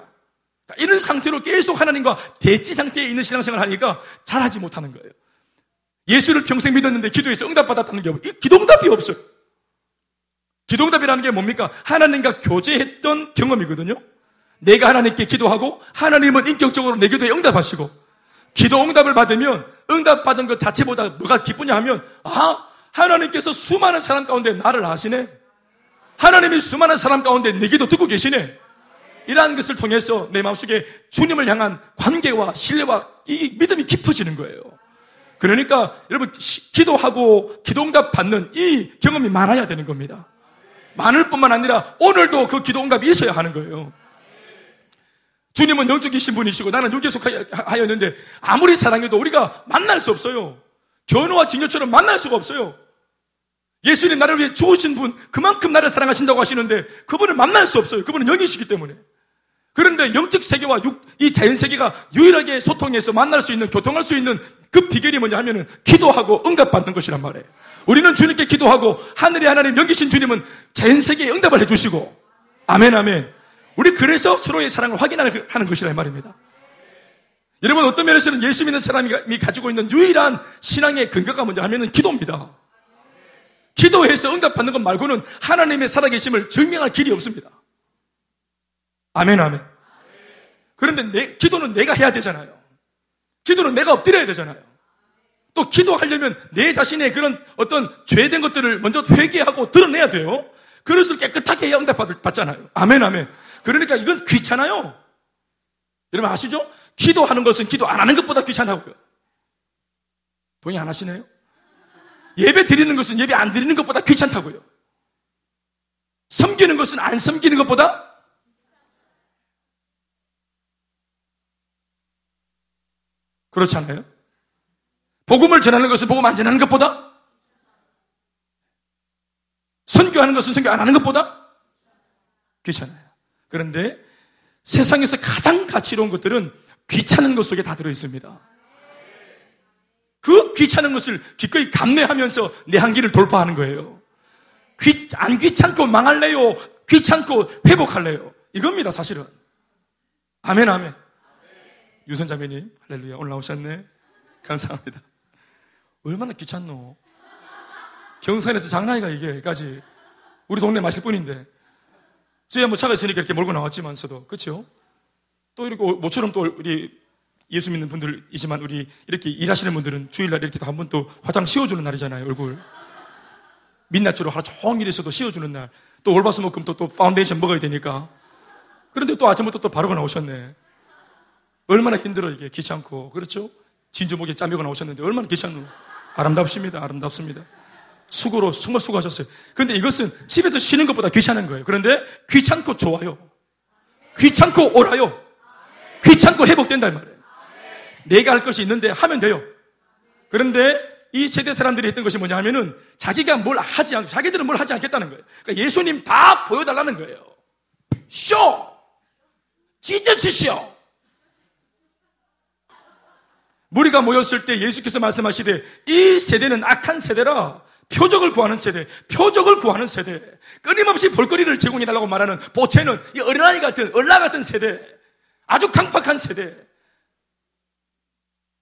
A: 그러니까 이런 상태로 계속 하나님과 대치 상태에 있는 신앙생활을 하니까 잘하지 못하는 거예요. 예수를 평생 믿었는데 기도해서 응답받았다는 게 없어요. 기도응답이 없어요. 기도응답이라는 게 뭡니까? 하나님과 교제했던 경험이거든요. 내가 하나님께 기도하고 하나님은 인격적으로 내 기도에 응답하시고 기도 응답을 받으면 응답받은 것 자체보다 뭐가 기쁘냐 하면 아 하나님께서 수많은 사람 가운데 나를 아시네. 하나님이 수많은 사람 가운데 내 기도 듣고 계시네. 이러한 것을 통해서 내 마음속에 주님을 향한 관계와 신뢰와 이 믿음이 깊어지는 거예요. 그러니까 여러분 기도하고 기도응답 받는 이 경험이 많아야 되는 겁니다. 많을 뿐만 아니라 오늘도 그 기도응답이 있어야 하는 거예요. 주님은 영적이신 분이시고 나는 육에 속하였는데 아무리 사랑해도 우리가 만날 수 없어요. 견우와 직녀처럼 만날 수가 없어요. 예수님 나를 위해 죽으신 분, 그만큼 나를 사랑하신다고 하시는데 그분을 만날 수 없어요. 그분은 영이시기 때문에. 그런데 영적 세계와 육, 이 자연 세계가 유일하게 소통해서 만날 수 있는, 교통할 수 있는 그 비결이 뭐냐 하면은 기도하고 응답받는 것이란 말이에요. 우리는 주님께 기도하고 하늘의 하나님 영기신 주님은 자연 세계에 응답을 해주시고 아멘 아멘. 우리 그래서 서로의 사랑을 확인하는 것이란 말입니다. 여러분 어떤 면에서는 예수 믿는 사람이 가지고 있는 유일한 신앙의 근거가 뭔지 하면은 기도입니다. 기도해서 응답받는 것 말고는 하나님의 살아계심을 증명할 길이 없습니다. 아멘, 아멘. 그런데 내, 기도는 내가 해야 되잖아요. 기도는 내가 엎드려야 되잖아요. 또 기도하려면 내 자신의 그런 어떤 죄된 것들을 먼저 회개하고 드러내야 돼요. 그릇을 깨끗하게 해야 응답받잖아요. 아멘, 아멘. 그러니까 이건 귀찮아요. 여러분 아시죠? 기도하는 것은 기도 안 하는 것보다 귀찮다고요. 동의 안 하시네요? 예배 드리는 것은 예배 안 드리는 것보다 귀찮다고요. 섬기는 것은 안 섬기는 것보다 그렇지 않아요? 복음을 전하는 것은 복음 안 전하는 것보다 선교하는 것은 선교 안 하는 것보다 귀찮아요. 그런데 세상에서 가장 가치로운 것들은 귀찮은 것 속에 다 들어 있습니다. 그 귀찮은 것을 기꺼이 감내하면서 내 한계를 돌파하는 거예요. 귀, 안 귀찮고 망할래요? 귀찮고 회복할래요? 이겁니다, 사실은. 아멘, 아멘. 유선자매님, 할렐루야, 올라오셨네. 감사합니다. 얼마나 귀찮노? 경산에서 장난이가 이게 까지. 우리 동네 마실 뿐인데. 저희야 뭐 차가 있으니까 이렇게 몰고 나왔지만서도. 그쵸? 또 이렇게 모처럼 또 우리 예수 믿는 분들이지만 우리 이렇게 일하시는 분들은 주일날 이렇게 한번 또 화장 씌워주는 날이잖아요, 얼굴. 민낯으로 하루 종일 있어도 씌워주는 날. 또 올바스목금 또, 또 파운데이션 먹어야 되니까. 그런데 또 아침부터 또 바로가 나오셨네. 얼마나 힘들어, 이게. 귀찮고. 그렇죠? 진주 목에 짜매고 나오셨는데 얼마나 귀찮노. 아름답습니다. 아름답습니다. 수고로 정말 수고하셨어요. 그런데 이것은 집에서 쉬는 것보다 귀찮은 거예요. 그런데 귀찮고 좋아요. 귀찮고 옳아요. 귀찮고 회복된다 이 말이에요. 내가 할 것이 있는데 하면 돼요. 그런데 이 세대 사람들이 했던 것이 뭐냐 하면은 자기가 뭘 하지 않고 자기들은 뭘 하지 않겠다는 거예요. 그러니까 예수님 다 보여달라는 거예요. 쇼! 찢어지 쇼! 무리가 모였을 때 예수께서 말씀하시되 이 세대는 악한 세대라 표적을 구하는 세대, 표적을 구하는 세대, 끊임없이 볼거리를 제공해달라고 말하는 보채는 이 어린아이 같은, 얼라 같은 세대, 아주 강팍한 세대.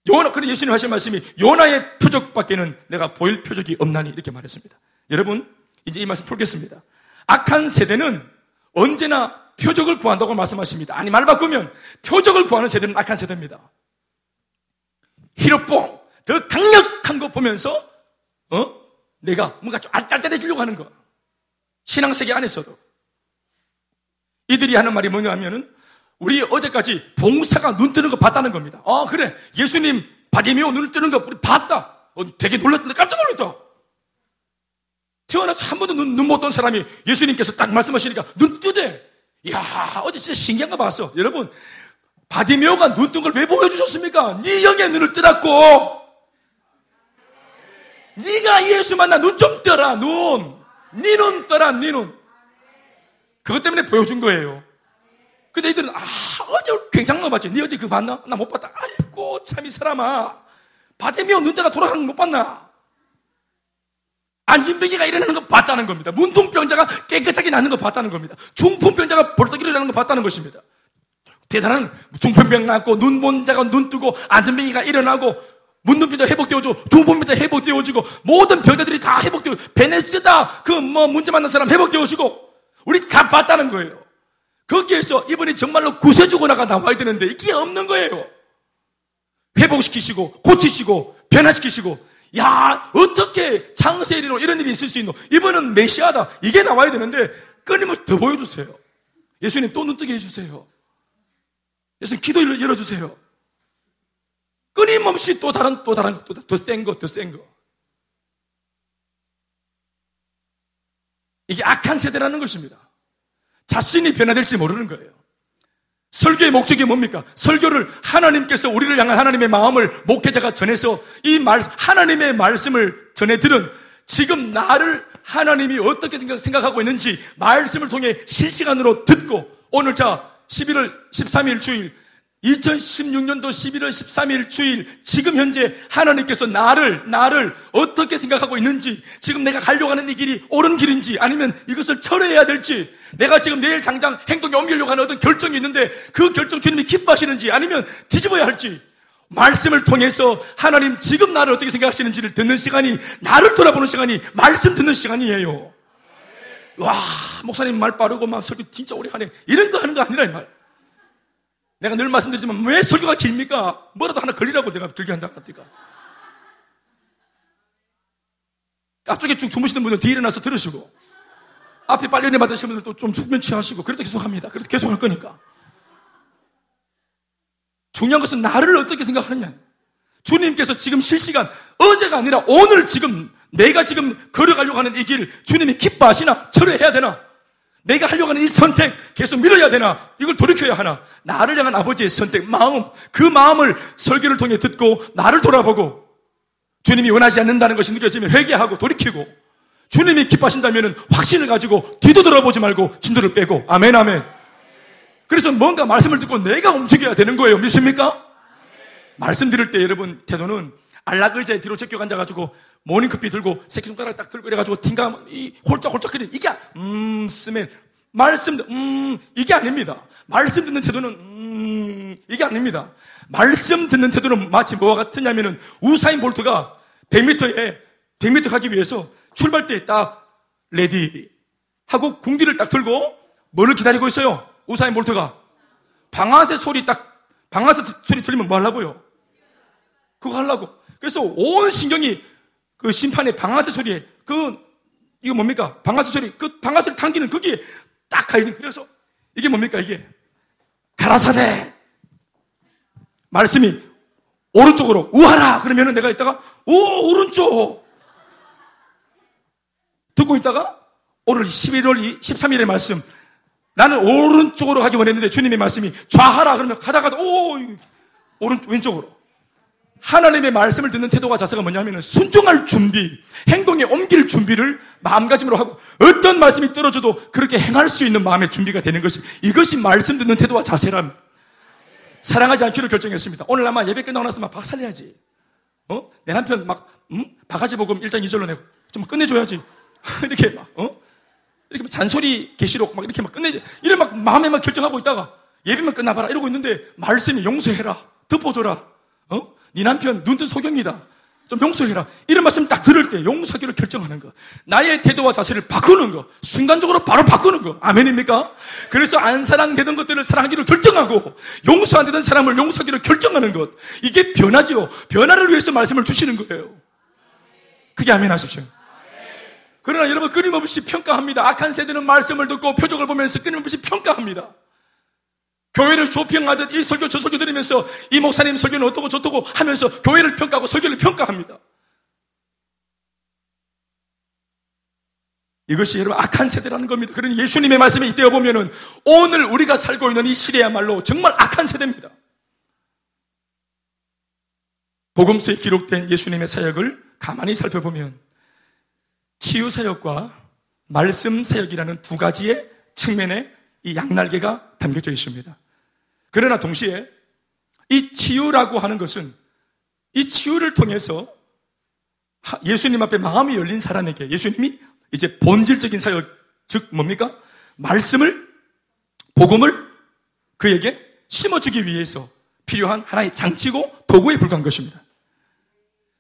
A: 요나, 그래 예수님 하신 말씀이 요나의 표적밖에는 내가 보일 표적이 없나니 이렇게 말했습니다. 여러분, 이제 이 말씀 풀겠습니다. 악한 세대는 언제나 표적을 구한다고 말씀하십니다. 아니, 말 바꾸면 표적을 구하는 세대는 악한 세대입니다. 히로뽕, 더 강력한 거 보면서, 어? 내가 뭔가 좀 알딸딸해지려고 하는 거. 신앙세계 안에서도. 이들이 하는 말이 뭐냐 하면은, 우리 어제까지 봉사가 눈 뜨는 거 봤다는 겁니다. 아, 그래. 예수님 바디메오 눈을 뜨는 거 우리 봤다. 어, 되게 놀랐는데 깜짝 놀랐다. 태어나서 한 번도 눈, 눈못 뜬 사람이 예수님께서 딱 말씀하시니까 눈 뜨대. 이야, 어제 진짜 신기한 거 봤어. 여러분, 바디메오가 눈 뜬 걸 왜 보여주셨습니까? 네 영의 눈을 뜨랐고, 네가 예수 만나 눈 좀 떠라, 눈. 네 눈 떠라, 네 눈. 그것 때문에 보여준 거예요. 근데 이들은, 아, 어제 굉장한 거 봤지? 네 어제 그거 봤나? 나 못 봤다. 아이고, 참 이 사람아. 바데미오 눈자가 돌아가는 거 못 봤나? 안진병이가 일어나는 거 봤다는 겁니다. 문둥병자가 깨끗하게 나는 거 봤다는 겁니다. 중풍병자가 벌떡 일어나는 거 봤다는 것입니다. 대단한 중풍병 낫고 눈먼 자가 눈 뜨고 안진병이가 일어나고 문둥병자 회복되어지고 중풍병자 회복되어지고 모든 병자들이 다 회복되어 베네스다 그 뭐 문제 만난 사람 회복되어지고 우리 다 봤다는 거예요. 거기에서 이분이 정말로 구세주거나가 나와야 되는데 이게 없는 거예요. 회복시키시고 고치시고 변화시키시고 야 어떻게 창세일로 이런 일이 있을 수 있노? 이분은 메시아다. 이게 나와야 되는데 끊임없이 더 보여주세요. 예수님 또 눈뜨게 해주세요. 예수님 기도 열어주세요. 끊임없이 또 다른 또 다른 또 더 센 거, 더 센 거. 이게 악한 세대라는 것입니다. 자신이 변화될지 모르는 거예요. 설교의 목적이 뭡니까? 설교를 하나님께서 우리를 향한 하나님의 마음을 목회자가 전해서 이 말, 하나님의 말씀을 전해 들은 지금 나를 하나님이 어떻게 생각하고 있는지 말씀을 통해 실시간으로 듣고 오늘 자 11월 13일 주일 2016년도 11월 13일 주일 지금 현재 하나님께서 나를 나를 어떻게 생각하고 있는지 지금 내가 가려고 하는 이 길이 옳은 길인지 아니면 이것을 철회해야 될지 내가 지금 내일 당장 행동에 옮기려고 하는 어떤 결정이 있는데 그 결정 주님이 기뻐하시는지 아니면 뒤집어야 할지 말씀을 통해서 하나님 지금 나를 어떻게 생각하시는지를 듣는 시간이 나를 돌아보는 시간이 말씀 듣는 시간이에요 와 목사님 말 빠르고 막 설교 진짜 오래 하네 이런 거 하는 거 아니라 이 말. 내가 늘 말씀드리지만 왜 설교가 길입니까? 뭐라도 하나 걸리라고 내가 길게 한다 그럽니까? 앞쪽에 쭉 주무시는 분들 뒤에 일어나서 들으시고 앞에 빨리 은혜 받으시는 분들도 좀 숙면 취하시고 그래도 계속 합니다. 그래도 계속 할 거니까. 중요한 것은 나를 어떻게 생각하느냐. 주님께서 지금 실시간 어제가 아니라 오늘 지금 내가 지금 걸어가려고 하는 이 길 주님이 기뻐하시나 철회해야 되나 내가 하려고 하는 이 선택 계속 밀어야 되나? 이걸 돌이켜야 하나? 나를 향한 아버지의 선택, 마음, 그 마음을 설교를 통해 듣고 나를 돌아보고 주님이 원하지 않는다는 것이 느껴지면 회개하고 돌이키고 주님이 기뻐하신다면 확신을 가지고 뒤도 돌아보지 말고 진도를 빼고 아멘 아멘. 그래서 뭔가 말씀을 듣고 내가 움직여야 되는 거예요. 믿습니까? 말씀 드릴 때 여러분 태도는 안락 의자에 뒤로 제껴 앉아가지고 모닝커피 들고 새끼 손가락 딱 들고 이래가지고 팅가 이 홀짝홀짝거리는 이게 음 쓰면 말씀 음 이게 아닙니다. 말씀 듣는 태도는 음 이게 아닙니다. 말씀 듣는 태도는 마치 뭐와 같으냐면은 우사인 볼트가 100m에 100m 가기 위해서 출발 때 딱 ready 하고 궁디를 딱 들고 뭐를 기다리고 있어요? 우사인 볼트가 방아쇠 소리 딱 방아쇠 소리 들리면 뭐 하려고요? 그거 하려고. 그래서 온 신경이 그 심판의 방아쇠 소리에 그 이거 뭡니까? 방아쇠 소리 그 방아쇠를 당기는 거기에 딱 가있는 그래서 이게 뭡니까 이게? 가라사대! 말씀이 오른쪽으로 우하라! 그러면은 내가 있다가 오 오른쪽! 듣고 있다가 오늘 11월 13일의 말씀. 나는 오른쪽으로 가기 원했는데 주님의 말씀이 좌하라! 그러면 가다가도 오 오른 왼쪽으로 하나님의 말씀을 듣는 태도가 자세가 뭐냐면 순종할 준비, 행동에 옮길 준비를 마음가짐으로 하고 어떤 말씀이 떨어져도 그렇게 행할 수 있는 마음의 준비가 되는 것이 이것이 말씀 듣는 태도와 자세랍니다. 사랑하지 않기로 결정했습니다. 오늘 아마 예배 끝나고 나서 막 박살내야지. 어? 내 남편 막, 음? 바가지 복음 1장 2절로 내고 좀 끝내줘야지. 이렇게 막, 어? 이렇게 막 잔소리 계시록 막 이렇게 막 끝내지. 이래 막 마음에 막 결정하고 있다가 예배만 끝나봐라 이러고 있는데 말씀이 용서해라. 덮어줘라. 어? 네 남편 눈뜬 소경이다. 좀 용서해라. 이런 말씀 딱 들을 때 용서하기로 결정하는 거. 나의 태도와 자세를 바꾸는 거. 순간적으로 바로 바꾸는 거. 아멘입니까? 그래서 안 사랑되던 것들을 사랑하기로 결정하고 용서 안 되던 사람을 용서하기로 결정하는 것. 이게 변화죠. 변화를 위해서 말씀을 주시는 거예요. 그게 아멘 하십시오. 그러나 여러분 끊임없이 평가합니다. 악한 세대는 말씀을 듣고 표적을 보면서 끊임없이 평가합니다. 교회를 조평하듯 이 설교 저 설교 들으면서 이 목사님 설교는 어떻고 저떻고 하면서 교회를 평가하고 설교를 평가합니다. 이것이 여러분 악한 세대라는 겁니다. 그러니 예수님의 말씀에 이때어 보면은 오늘 우리가 살고 있는 이 시대야말로 정말 악한 세대입니다. 복음서에 기록된 예수님의 사역을 가만히 살펴보면 치유 사역과 말씀 사역이라는 두 가지의 측면에 이 양날개가 담겨져 있습니다. 그러나 동시에 이 치유라고 하는 것은 이 치유를 통해서 예수님 앞에 마음이 열린 사람에게 예수님이 이제 본질적인 사역, 즉 뭡니까? 말씀을, 복음을 그에게 심어주기 위해서 필요한 하나의 장치고 도구에 불과한 것입니다.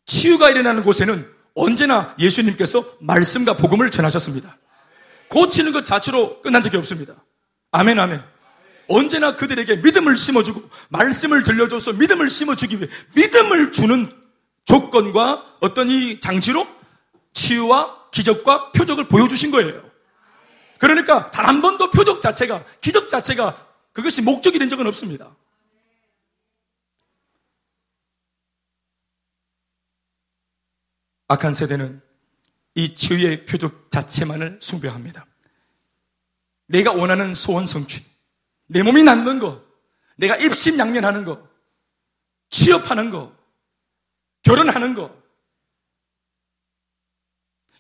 A: 치유가 일어나는 곳에는 언제나 예수님께서 말씀과 복음을 전하셨습니다. 고치는 것 자체로 끝난 적이 없습니다. 아멘, 아멘. 언제나 그들에게 믿음을 심어주고 말씀을 들려줘서 믿음을 심어주기 위해 믿음을 주는 조건과 어떤 이 장치로 치유와 기적과 표적을 보여주신 거예요. 그러니까 단 한 번도 표적 자체가, 기적 자체가 그것이 목적이 된 적은 없습니다. 악한 세대는 이 치유의 표적 자체만을 숭배합니다. 내가 원하는 소원 성취, 내 몸이 낫는 거, 내가 입심양면하는 거, 취업하는 거, 결혼하는 거,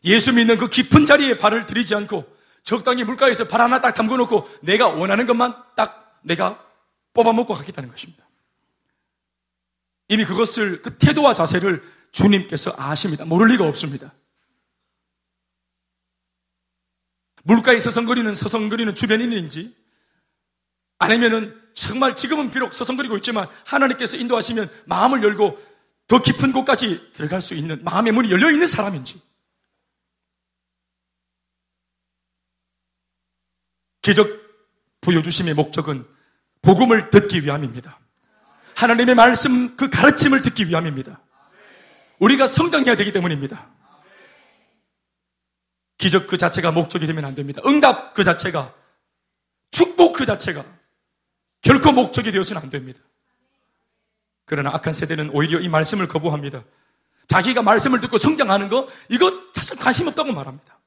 A: 예수 믿는 그 깊은 자리에 발을 들이지 않고 적당히 물가에서 발 하나 딱 담궈 놓고 내가 원하는 것만 딱 내가 뽑아먹고 가겠다는 것입니다. 이미 그것을 그 태도와 자세를 주님께서 아십니다. 모를 리가 없습니다. 물가에 서성거리는 서성거리는 주변인인지 아니면은 정말 지금은 비록 서성거리고 있지만 하나님께서 인도하시면 마음을 열고 더 깊은 곳까지 들어갈 수 있는 마음의 문이 열려 있는 사람인지 기적 보여주심의 목적은 복음을 듣기 위함입니다. 하나님의 말씀 그 가르침을 듣기 위함입니다. 우리가 성장해야 되기 때문입니다. 기적 그 자체가 목적이 되면 안 됩니다. 응답 그 자체가 축복 그 자체가 결코 목적이 되어서는 안 됩니다. 그러나 악한 세대는 오히려 이 말씀을 거부합니다. 자기가 말씀을 듣고 성장하는 거, 이거 사실 관심 없다고 말합니다.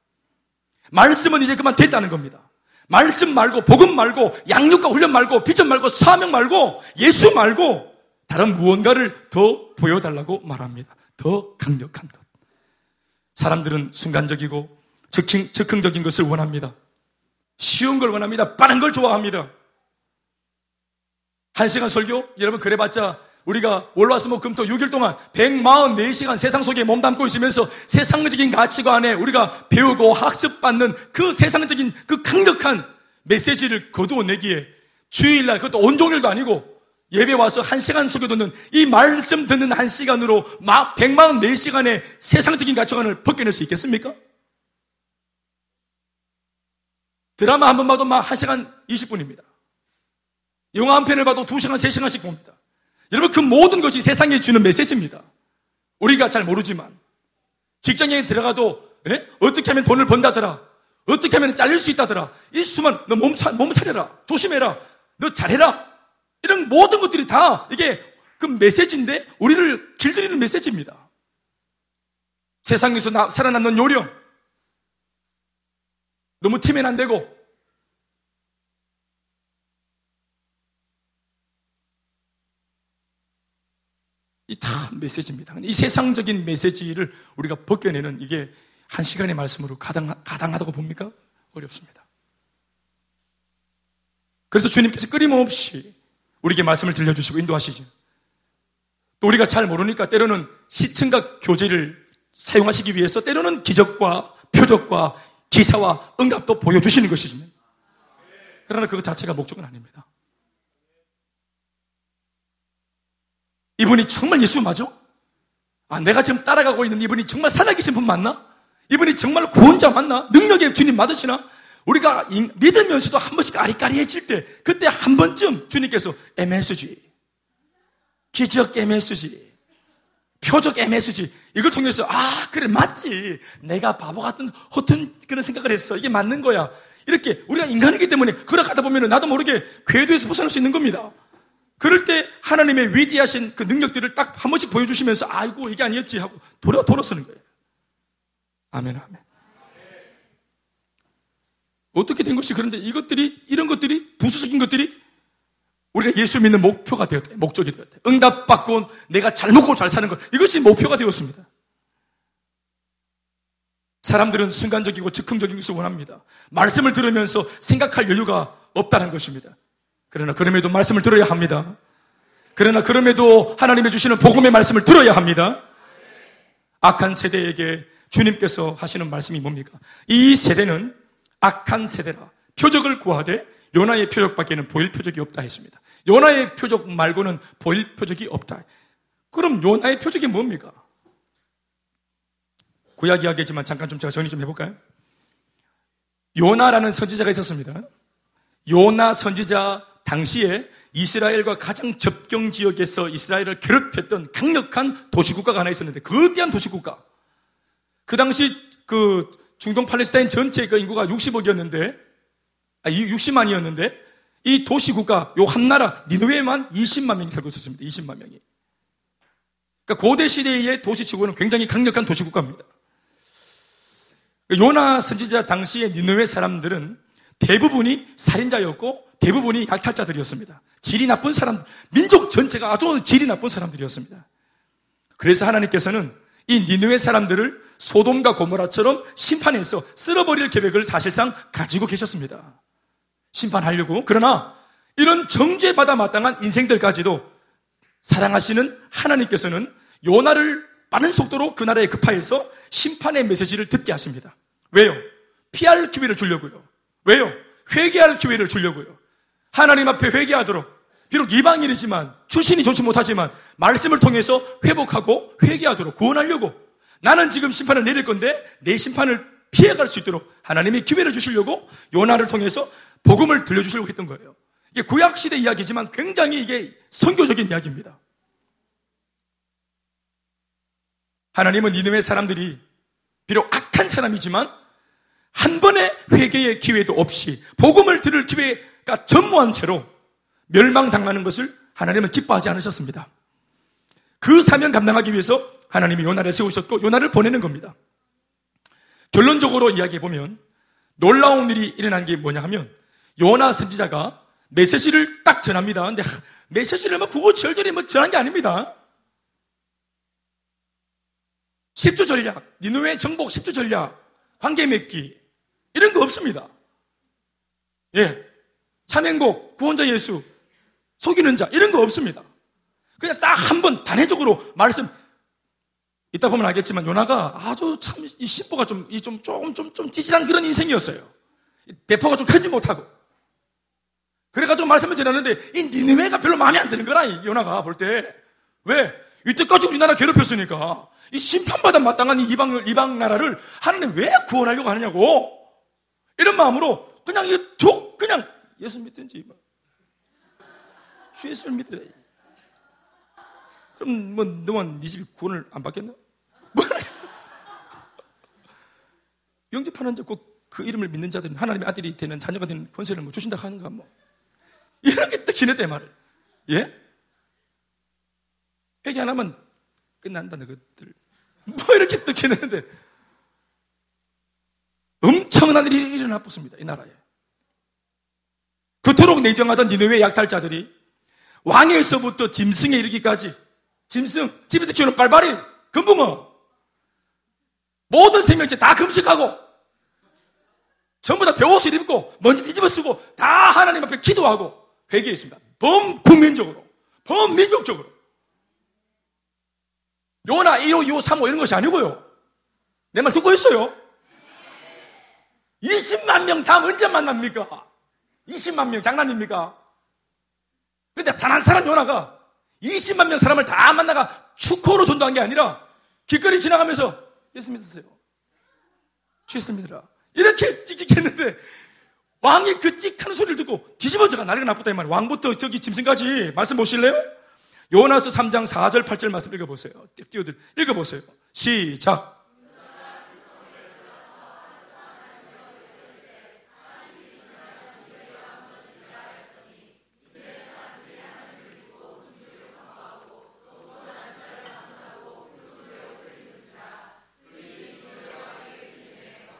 A: 말씀은 이제 그만 됐다는 겁니다. 말씀 말고, 복음 말고, 양육과 훈련 말고, 비전 말고, 사명 말고, 예수 말고, 다른 무언가를 더 보여달라고 말합니다. 더 강력한 것. 사람들은 순간적이고, 즉흥, 적인 것을 원합니다. 쉬운 걸 원합니다. 빠른 걸 좋아합니다. 한 시간 설교? 여러분 그래봤자 우리가 월화수목금토 6일 동안 144시간 세상 속에 몸담고 있으면서 세상적인 가치관에 우리가 배우고 학습받는 그 세상적인 그 강력한 메시지를 거두어내기에 주일날 그것도 온종일도 아니고 예배 와서 한 시간 설교 듣는 이 말씀 듣는 한 시간으로 막 144시간의 세상적인 가치관을 벗겨낼 수 있겠습니까? 드라마 한 번 봐도 막 1시간 20분입니다. 영화 한 편을 봐도 2시간, 3시간씩 봅니다. 여러분, 그 모든 것이 세상에 주는 메시지입니다. 우리가 잘 모르지만. 직장에 들어가도, 에? 예? 어떻게 하면 돈을 번다더라. 어떻게 하면 잘릴 수 있다더라. 이 수만, 너 몸, 몸 차려라. 조심해라. 너 잘해라. 이런 모든 것들이 다 이게 그 메시지인데, 우리를 길들이는 메시지입니다. 세상에서 나, 살아남는 요령. 너무 티면 안 되고, 이 다 메시지입니다. 이 세상적인 메시지를 우리가 벗겨내는 이게 한 시간의 말씀으로 가당, 가당하다고 봅니까? 어렵습니다. 그래서 주님께서 끊임없이 우리에게 말씀을 들려주시고 인도하시죠. 또 우리가 잘 모르니까 때로는 시층과 교재를 사용하시기 위해서 때로는 기적과 표적과 기사와 응답도 보여주시는 것이지만 그러나 그것 자체가 목적은 아닙니다. 이분이 정말 예수 맞아? 아, 내가 지금 따라가고 있는 이분이 정말 살아계신 분 맞나? 이분이 정말 구원자 맞나? 능력의 주님 맞으시나? 우리가 믿으면서도 한 번씩 아리까리해질 때, 그때 한 번쯤 주님께서 MSG, 기적 MSG, 표적 MSG, 이걸 통해서, 아, 그래, 맞지. 내가 바보 같은 허튼 그런 생각을 했어. 이게 맞는 거야. 이렇게 우리가 인간이기 때문에 걸어가다 보면 나도 모르게 궤도에서 벗어날 수 있는 겁니다. 그럴 때 하나님의 위대하신 그 능력들을 딱 한 번씩 보여주시면서 아이고 이게 아니었지 하고 돌아 돌아서는 거예요. 아멘 아멘. 어떻게 된 것이 그런데 이것들이 이런 것들이 부수적인 것들이 우리가 예수 믿는 목표가 되었다. 목적이 되었다. 응답받고 내가 잘 먹고 잘 사는 것 이것이 목표가 되었습니다. 사람들은 순간적이고 즉흥적인 것을 원합니다. 말씀을 들으면서 생각할 여유가 없다는 것입니다. 그러나 그럼에도 말씀을 들어야 합니다. 그러나 그럼에도 하나님의 주시는 복음의 말씀을 들어야 합니다. 악한 세대에게 주님께서 하시는 말씀이 뭡니까? 이 세대는 악한 세대라. 표적을 구하되 요나의 표적밖에는 보일 표적이 없다 했습니다. 요나의 표적 말고는 보일 표적이 없다. 그럼 요나의 표적이 뭡니까? 구약 이야기지만 잠깐 좀 제가 정리 좀 해볼까요? 요나라는 선지자가 있었습니다. 요나 선지자 당시에 이스라엘과 가장 접경 지역에서 이스라엘을 괴롭혔던 강력한 도시국가가 하나 있었는데 거대한 도시국가. 그 당시 그 중동 팔레스타인 전체 그 인구가 60억이었는데 아 60만이었는데 이 도시국가 요 한 나라 니누웨만 20만 명이 살고 있었습니다. 20만 명이. 그러니까 고대 시대의 도시치고는 굉장히 강력한 도시국가입니다. 요나 선지자 당시의 니누웨 사람들은 대부분이 살인자였고 대부분이 약탈자들이었습니다. 질이 나쁜 사람, 민족 전체가 아주 질이 나쁜 사람들이었습니다. 그래서 하나님께서는 이 니느웨 사람들을 소돔과 고모라처럼 심판해서 쓸어버릴 계획을 사실상 가지고 계셨습니다. 심판하려고. 그러나 이런 정죄받아 마땅한 인생들까지도 사랑하시는 하나님께서는 요나를 빠른 속도로 그 나라에 급파해서 심판의 메시지를 듣게 하십니다. 왜요? 피할 기회를 주려고요. 왜요? 회개할 기회를 주려고요. 하나님 앞에 회개하도록 비록 이방인이지만 출신이 좋지 못하지만 말씀을 통해서 회복하고 회개하도록 구원하려고 나는 지금 심판을 내릴 건데 내 심판을 피해갈 수 있도록 하나님이 기회를 주시려고 요나를 통해서 복음을 들려주시려고 했던 거예요. 이게 구약시대 이야기지만 굉장히 이게 선교적인 이야기입니다. 하나님은 니느웨 사람들이 비록 악한 사람이지만 한 번의 회개의 기회도 없이 복음을 들을 기회 가 전무한 채로 멸망당하는 것을 하나님은 기뻐하지 않으셨습니다. 그 사명 감당하기 위해서 하나님이 요나를 세우셨고 요나를 보내는 겁니다. 결론적으로 이야기해 보면 놀라운 일이 일어난 게 뭐냐 하면 요나 선지자가 메시지를 딱 전합니다. 근데 메시지를 뭐 구구절절히 뭐 전한 게 아닙니다. 10주 전략, 니누의 정복 10주 전략, 관계 맺기 이런 거 없습니다. 예. 찬행곡, 구원자 예수, 속이는 자, 이런 거 없습니다. 그냥 딱 한 번 단회적으로 말씀, 이따 보면 알겠지만 요나가 아주 참이 심보가 좀, 이 좀, 조금, 좀, 좀 찌질한 그런 인생이었어요. 대포가 좀 크지 못하고. 그래가지고 말씀을 전하는데 이 니느웨가 별로 마음에 안 드는 거라, 이 요나가 볼 때. 왜? 이때까지 우리나라 괴롭혔으니까. 이 심판받아 마땅한 이 이방, 이방 나라를 하나님 왜 구원하려고 하느냐고. 이런 마음으로 그냥 이 독, 그냥 예수 믿든지. 뭐. 주 예수를 믿으래. 그럼 뭐 너만 네 집이 구원을 안 받겠나? 뭐라? 영접하는 자 꼭 그 이름을 믿는 자들은 하나님의 아들이 되는 자녀가 되는 권세를 뭐 주신다 하는가 뭐 이렇게 딱 지냈대 말을 예? 회개 안 하면 끝난다 너것들 뭐 이렇게 딱 지냈는데 엄청난 일이 일어났습니다 이 나라에 그토록 내정하던 니느웨 약탈자들이 왕에서부터 짐승에 이르기까지 짐승, 집에서 키우는 빨바리, 금붕어 모든 생명체 다 금식하고 전부 다 배옷을 입고 먼지 뒤집어 쓰고 다 하나님 앞에 기도하고 회개했습니다. 범국민적으로, 범민족적으로. 요나 1호, 2호, 3호 이런 것이 아니고요. 내 말 듣고 있어요? 20만 명 다 언제 만납니까? 20만 명 장난입니까? 근데 단 한 사람 요나가 20만 명 사람을 다 만나가 축호로 전도한 게 아니라 길거리 지나가면서 예수 믿으세요. 믿으라. 이렇게 찍찍했는데 왕이 그 찍하는 소리를 듣고 뒤집어져가 난리가 나쁘다 이 말이에요. 왕부터 저기 짐승까지 말씀 보실래요? 요나서 3장 4절 8절 말씀 읽어보세요. 띄어들 읽어보세요. 시작.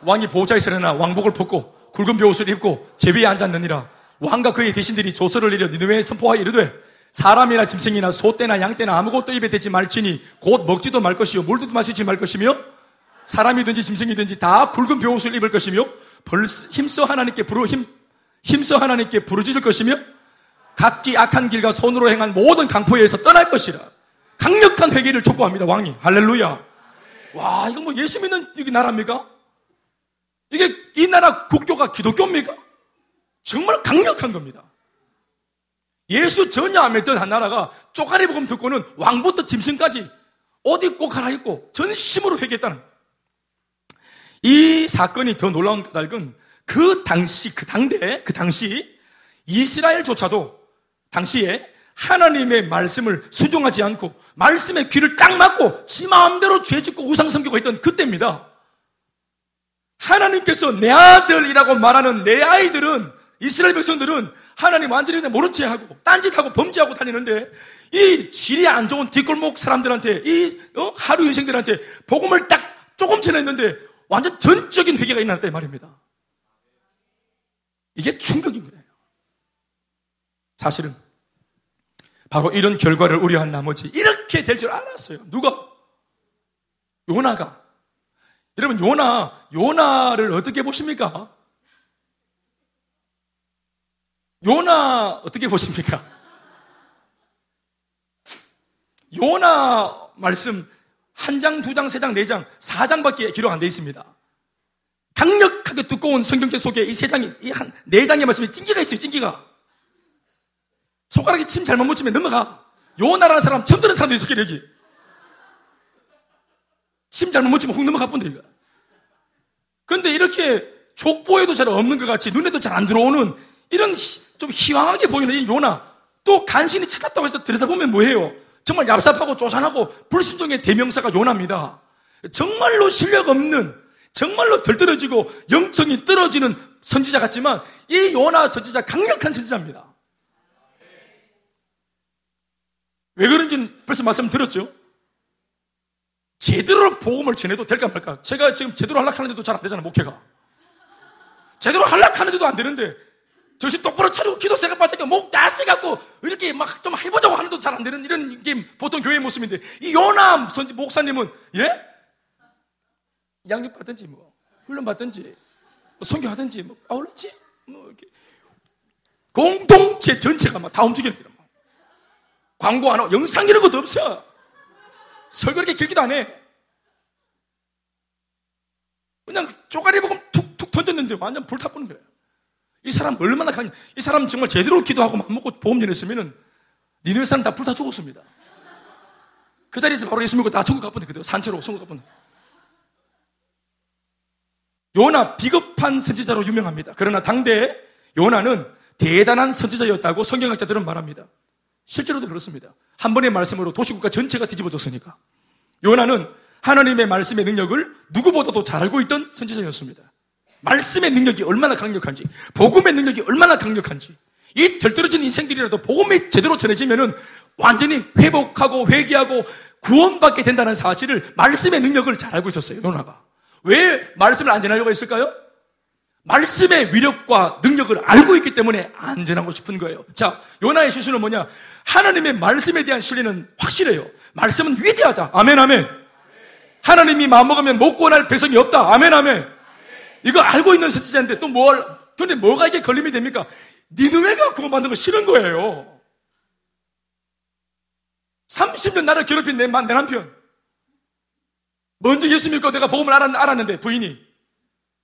A: 왕이 보호자에 서려나 왕복을 벗고 굵은 벼옷을 입고 제비에 앉았느니라. 왕과 그의 대신들이 조서를 내려 니느웨에 선포하여 이르되 사람이나 짐승이나 소떼나 양떼나 아무것도 입에 대지 말지니 곧 먹지도 말 것이요 물도 마시지 말 것이며 사람이든지 짐승이든지 다 굵은 벼옷을 입을 것이며 벌 힘써 하나님께 부르 힘 힘써 하나님께 부르짖을 것이며 각기 악한 길과 손으로 행한 모든 강포에서 떠날 것이라. 강력한 회개를 촉구합니다 왕이. 할렐루야. 와 이건 뭐 예수 믿는 나라입니까? 이게 이 나라 국교가 기독교입니까? 정말 강력한 겁니다. 예수 전혀 안 믿던 한 나라가 쪼가리 복음 듣고는 왕부터 짐승까지 옷 입고 갈아입고 전심으로 회개했다는 이 사건이 더 놀라운 까닭은 그 당시, 그 당대, 그 당시 이스라엘조차도 당시에 하나님의 말씀을 수종하지 않고 말씀의 귀를 딱 막고 지 마음대로 죄 짓고 우상 섬기고 했던 그때입니다. 하나님께서 내 아들이라고 말하는 내 아이들은 이스라엘 백성들은 하나님 완전히 채 하고 딴짓하고 범죄하고 다니는데 이 질이 안 좋은 뒷골목 사람들한테 이 어? 하루 인생들한테 복음을 딱 조금 전했는데 완전 전적인 회개가 일어났다 이 말입니다. 이게 충격인 거예요. 사실은 바로 이런 결과를 우려한 나머지 이렇게 될 줄 알았어요. 누가? 요나가. 여러분, 요나, 요나를 어떻게 보십니까? 요나 어떻게 보십니까? 요나 말씀 한 장, 두 장, 세 장, 네 장, 사 장밖에 기록 안 돼 있습니다. 강력하게 두꺼운 성경책 속에 이 세 장이, 이 한, 네 장의 말씀에 찡기가 있어요, 찡기가. 손가락에 침 잘못 묻히면 넘어가. 요나라는 사람 처음 들은 사람도 있을 거예요, 여기. 침 잘못 묻히면 훅 넘어가 본다, 이거. 근데 이렇게 족보에도 잘 없는 것 같이 눈에도 잘 안 들어오는 이런 좀 희망하게 보이는 이 요나 또 간신히 찾았다고 해서 들여다보면 뭐예요? 정말 얍삽하고 쪼잔하고 불순종의 대명사가 요나입니다. 정말로 실력 없는 정말로 덜떨어지고 영성이 떨어지는 선지자 같지만 이 요나 선지자 강력한 선지자입니다. 왜 그런지는 벌써 말씀드렸죠. 제대로 복음을 전해도 될까 말까. 제가 지금 제대로 하락하는데도 잘 안 되잖아, 목회가. 제대로 하락하는데도 안 되는데 정신 똑바로 차리고 기도 생각 빠지니까 목 다시갖고 이렇게 막 좀 해보자고 하는데도 잘 안 되는 이런 게 보통 교회의 모습인데 이 요남 선지 목사님은 예? 양육 받든지 뭐 훈련 받든지 뭐 선교하든지 뭐 아울렀지 뭐 이렇게 공동체 전체가 막 다 움직이는 거야. 광고 안 하고 영상 이런 것도 없어. 설교 이렇게 길기도 안 해. 그냥 쪼가리 보고 툭툭 던졌는데 완전 불타보는 거예요. 이 사람 얼마나 강, 이 사람 정말 제대로 기도하고 맘먹고 보험 전했으면은 니네 사람 다 불타 죽었습니다. 그 자리에서 바로 예수 믿고 다 천국 그대로. 산채로 천국 가보네. 요나 비겁한 선지자로 유명합니다. 그러나 당대 요나는 대단한 선지자였다고 성경학자들은 말합니다. 실제로도 그렇습니다. 한 번의 말씀으로 도시국가 전체가 뒤집어졌으니까. 요나는 하나님의 말씀의 능력을 누구보다도 잘 알고 있던 선지자였습니다. 말씀의 능력이 얼마나 강력한지, 복음의 능력이 얼마나 강력한지, 이 덜떨어진 인생들이라도 복음이 제대로 전해지면은 완전히 회복하고 회개하고 구원받게 된다는 사실을 말씀의 능력을 잘 알고 있었어요, 요나가. 왜 말씀을 안 전하려고 했을까요? 말씀의 위력과 능력을 알고 있기 때문에 안전하고 싶은 거예요. 자, 요나의 실수는 뭐냐? 하나님의 말씀에 대한 신뢰는 확실해요. 말씀은 위대하다. 아멘, 아멘. 하나님이 마음먹으면 못 구원할 백성이 없다. 아멘, 아멘. 이거 알고 있는 선지자인데 또 뭘, 근데 뭐가 이게 걸림이 됩니까? 니누웨가 구원받는 거 싫은 거예요. 30년 나를 괴롭힌 내, 내 남편. 먼저 예수 믿고 내가 복음을 알았, 알았는데 부인이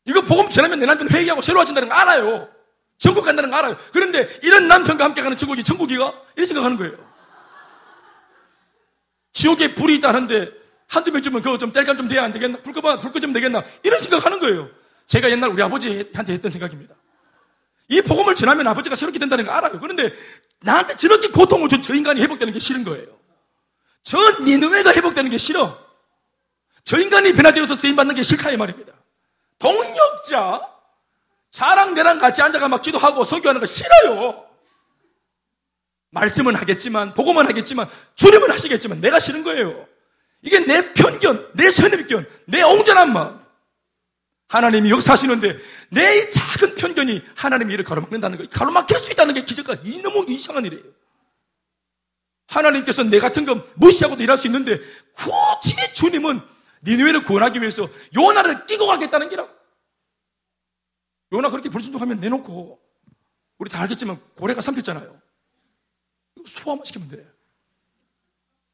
A: 이거 복음 전하면 내 남편 회개하고 새로워진다는 거 알아요. 천국 간다는 거 알아요. 그런데 이런 남편과 함께 가는 천국이 천국이가? 이렇게 생각하는 거예요. 지옥에 불이 있다는데 한두 명쯤은 그거 좀 뗄감 좀 돼야 안 되겠나? 불 꺼봐, 불 꺼지면 되겠나? 이런 생각하는 거예요. 제가 옛날 우리 아버지한테 했던 생각입니다. 이 복음을 전하면 아버지가 새롭게 된다는 거 알아요. 그런데 나한테 저렇게 고통을 준 저 인간이 회복되는 게 싫은 거예요. 저 니누웨가 회복되는 게 싫어. 저 인간이 변화되어서 쓰임받는 게 싫다 이 말입니다. 동력자, 자랑 내랑 같이 앉아가 막 기도하고 성교하는 거 싫어요. 말씀은 하겠지만, 복음은 하겠지만, 주님은 하시겠지만, 내가 싫은 거예요. 이게 내 편견, 내 선입견, 내 옹졸한 마음. 하나님이 역사하시는데 내 작은 편견이 하나님의 일을 가로막는다는 거, 가로막힐 수 있다는 게 기적과 이 너무 이상한 일이에요. 하나님께서 내 같은 거 무시하고도 일할 수 있는데 굳이 주님은 니누웨를 구원하기 위해서 요나를 끼고 가겠다는 기라. 요나 그렇게 불순종하면 내놓고 우리 다 알겠지만 고래가 삼켰잖아요. 이거 소화만 시키면 돼.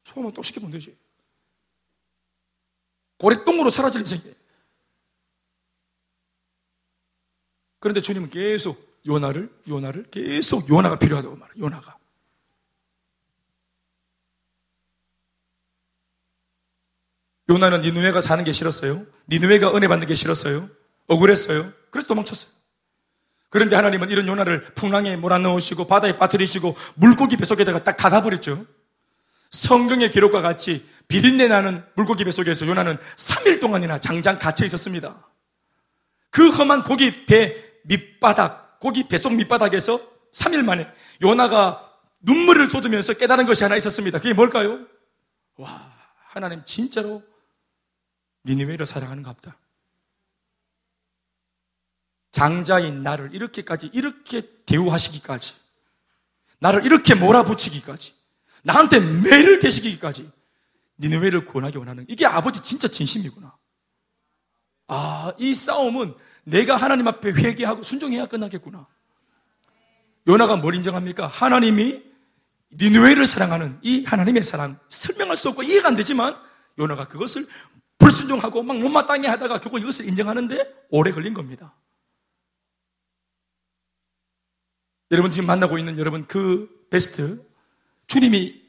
A: 소화만 또 시키면 되지. 고래 똥으로 사라질 인생이에요. 그런데 주님은 계속 요나를, 요나를 계속 요나가 필요하다고 말해요. 요나가. 요나는 니누웨가 사는 게 싫었어요. 니누웨가 은혜 받는 게 싫었어요. 억울했어요. 그래서 도망쳤어요. 그런데 하나님은 이런 요나를 풍랑에 몰아넣으시고 바다에 빠뜨리시고 물고기 뱃속에다가 딱 닫아버렸죠. 성경의 기록과 같이 비린내 나는 물고기 뱃속에서 요나는 3일 동안이나 장장 갇혀 있었습니다. 그 험한 고기 배 밑바닥, 고기 뱃속 밑바닥에서 3일 만에 요나가 눈물을 쏟으면서 깨달은 것이 하나 있었습니다. 그게 뭘까요? 와, 하나님 진짜로 니니웨를 사랑하는가 보다. 장자인 나를 이렇게까지 이렇게 대우하시기까지 나를 이렇게 몰아붙이기까지 나한테 매를 대시기까지 니느웨를 구원하기 원하는 이게 아버지 진짜 진심이구나. 아, 이 싸움은 내가 하나님 앞에 회개하고 순종해야 끝나겠구나. 요나가 뭘 인정합니까? 하나님이 니느웨를 사랑하는 이 하나님의 사랑 설명할 수 없고 이해가 안 되지만 요나가 그것을 불순종하고 막 못마땅해 하다가 결국 이것을 인정하는데 오래 걸린 겁니다. 여러분 지금 만나고 있는 여러분 그 베스트 주님이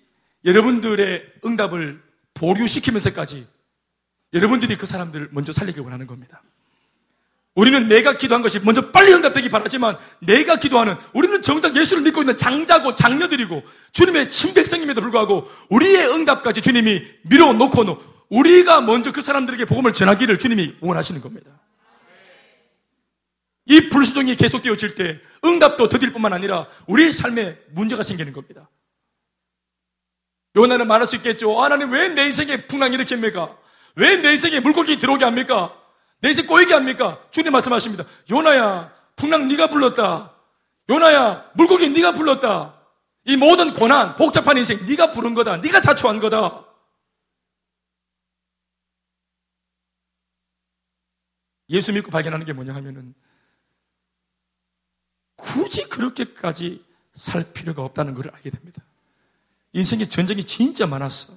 A: 여러분들의 응답을 보류시키면서까지 여러분들이 그 사람들을 먼저 살리길 원하는 겁니다. 우리는 내가 기도한 것이 먼저 빨리 응답되기 바라지만 내가 기도하는 우리는 정작 예수를 믿고 있는 장자고 장녀들이고 주님의 친백성임에도 불구하고 우리의 응답까지 주님이 밀어놓고는 우리가 먼저 그 사람들에게 복음을 전하기를 주님이 원하시는 겁니다. 이 불순종이 계속되어질 때 응답도 더딜 뿐만 아니라 우리의 삶에 문제가 생기는 겁니다. 요나는 말할 수 있겠죠. 하나님 왜 내 인생에 풍랑이 이렇게 합니까? 왜 내 인생에 물고기 들어오게 합니까? 내 인생 꼬이게 합니까? 주님 말씀하십니다. 요나야, 풍랑 네가 불렀다. 요나야, 물고기 네가 불렀다. 이 모든 고난, 복잡한 인생 네가 부른 거다. 네가 자초한 거다. 예수 믿고 발견하는 게 뭐냐 하면은 굳이 그렇게까지 살 필요가 없다는 것을 알게 됩니다. 인생에 전쟁이 진짜 많았어.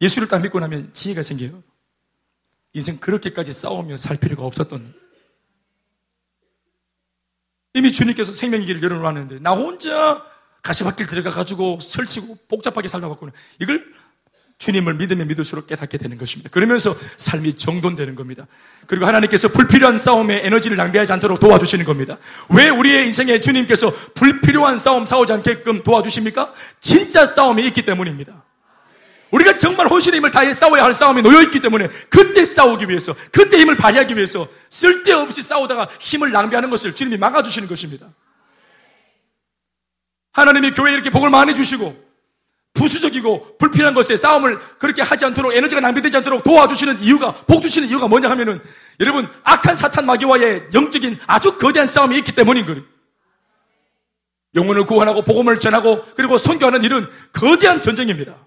A: 예수를 딱 믿고 나면 지혜가 생겨요. 인생 그렇게까지 싸우며 살 필요가 없었던 이미 주님께서 생명의 길을 열어놓았는데 나 혼자 가시밭길 들어가가지고 설치고 복잡하게 살다 봤구나. 이걸 주님을 믿으면 믿을수록 깨닫게 되는 것입니다. 그러면서 삶이 정돈되는 겁니다. 그리고 하나님께서 불필요한 싸움에 에너지를 낭비하지 않도록 도와주시는 겁니다. 왜 우리의 인생에 주님께서 불필요한 싸움 싸우지 않게끔 도와주십니까? 진짜 싸움이 있기 때문입니다. 우리가 정말 혼신의 힘을 다해 싸워야 할 싸움이 놓여있기 때문에 그때 싸우기 위해서, 그때 힘을 발휘하기 위해서 쓸데없이 싸우다가 힘을 낭비하는 것을 주님이 막아주시는 것입니다. 하나님이 교회에 이렇게 복을 많이 주시고 부수적이고 불필요한 것에 싸움을 그렇게 하지 않도록 에너지가 낭비되지 않도록 도와주시는 이유가 복 주시는 이유가 뭐냐 하면은 여러분 악한 사탄 마귀와의 영적인 아주 거대한 싸움이 있기 때문인 거예요. 영혼을 구원하고 복음을 전하고 그리고 선교하는 일은 거대한 전쟁입니다.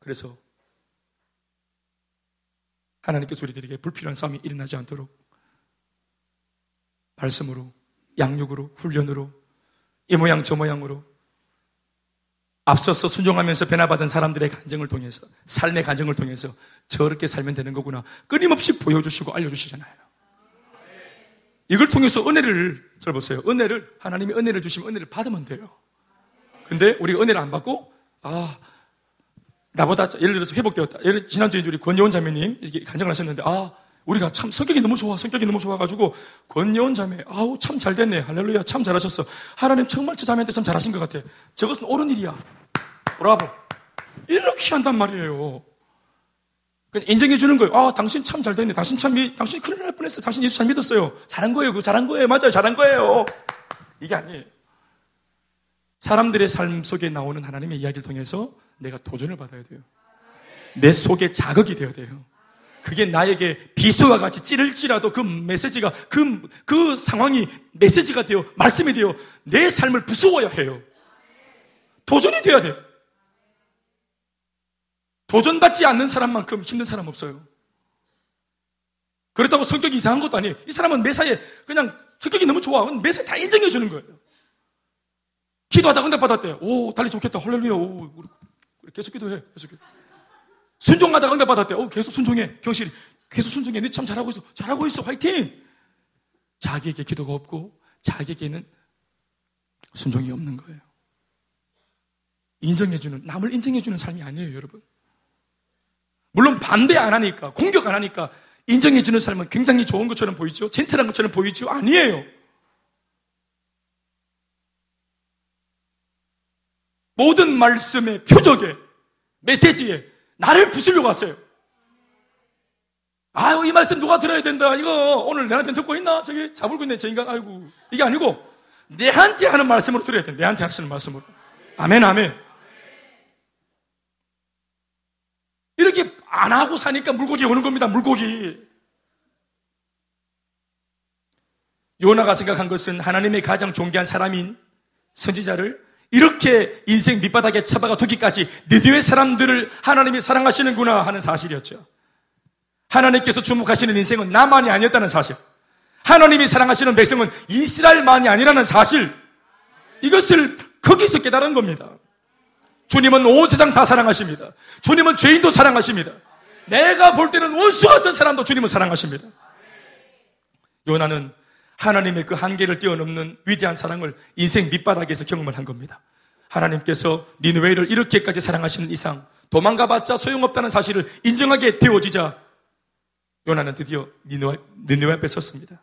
A: 그래서 하나님께서 우리들에게 불필요한 싸움이 일어나지 않도록 말씀으로 양육으로 훈련으로 이 모양 저 모양으로 앞서서 순종하면서 변화받은 사람들의 간증을 통해서 삶의 간증을 통해서 저렇게 살면 되는 거구나 끊임없이 보여주시고 알려주시잖아요. 이걸 통해서 은혜를 잘 보세요. 은혜를 하나님이 은혜를 주시면 은혜를 받으면 돼요. 근데 우리가 은혜를 안 받고 아 나보다 예를 들어서 회복되었다. 예를 지난주에 우리 권여원 자매님 이렇게 간증을 하셨는데 아 우리가 참 성격이 너무 좋아, 성격이 너무 좋아가지고 권여원 자매, 아우 참 잘 됐네, 할렐루야, 참 잘하셨어. 하나님 정말 저 자매한테 참 잘하신 것 같아. 저것은 옳은 일이야. 브라보. 이렇게 한단 말이에요. 인정해 주는 거예요. 아, 당신 참 잘 됐네. 당신 참, 당신 큰일 날 뻔했어. 당신 예수 잘 믿었어요. 잘한 거예요. 그 잘한 거예요. 맞아요. 잘한 거예요. 이게 아니에요. 사람들의 삶 속에 나오는 하나님의 이야기를 통해서 내가 도전을 받아야 돼요. 내 속에 자극이 되어야 돼요. 그게 나에게 비수와 같이 찌를지라도 그 메시지가, 그, 그 상황이 메시지가 되어, 말씀이 되어 내 삶을 부수어야 해요. 도전이 돼야 돼요. 도전받지 않는 사람만큼 힘든 사람 없어요. 그렇다고 성격이 이상한 것도 아니에요. 이 사람은 매사에 그냥 성격이 너무 좋아. 매사에 다 인정해 주는 거예요. 기도하다 응답 받았대. 오, 달리 좋겠다. 할렐루야. 오, 계속 기도해. 계속 기도. 순종하다가 응답 받았대. 어, 계속 순종해. 경실, 계속 순종해. 너참 잘하고 있어. 잘하고 있어. 화이팅! 자기에게 기도가 없고, 자기에게는 순종이 없는 거예요. 인정해주는, 남을 인정해주는 삶이 아니에요, 여러분. 물론 반대 안 하니까, 공격 안 하니까, 인정해주는 삶은 굉장히 좋은 것처럼 보이죠? 젠틀한 것처럼 보이죠? 아니에요. 모든 말씀의 표적에, 메시지에 나를 부수려고 왔어요. 아유, 이 말씀 누가 들어야 된다. 이거 오늘 내 남편 듣고 있나? 저기 잡을고 있네, 저 인간. 아이고. 이게 아니고, 내한테 하는 말씀으로 들어야 돼. 내한테 하시는 말씀으로. 아멘, 아멘. 이렇게 안 하고 사니까 물고기 오는 겁니다, 물고기. 요나가 생각한 것은 하나님의 가장 존귀한 사람인 선지자를 이렇게 인생 밑바닥에 처박아 두기까지 니느웨 사람들을 하나님이 사랑하시는구나 하는 사실이었죠. 하나님께서 주목하시는 인생은 나만이 아니었다는 사실. 하나님이 사랑하시는 백성은 이스라엘만이 아니라는 사실. 이것을 거기서 깨달은 겁니다. 주님은 온 세상 다 사랑하십니다. 주님은 죄인도 사랑하십니다. 내가 볼 때는 원수 같은 사람도 주님을 사랑하십니다. 요나는 하나님의 그 한계를 뛰어넘는 위대한 사랑을 인생 밑바닥에서 경험을 한 겁니다. 하나님께서 니누웨이를 이렇게까지 사랑하시는 이상 도망가봤자 소용없다는 사실을 인정하게 되어지자 요나는 드디어 니누웨, 니누웨 앞에 섰습니다.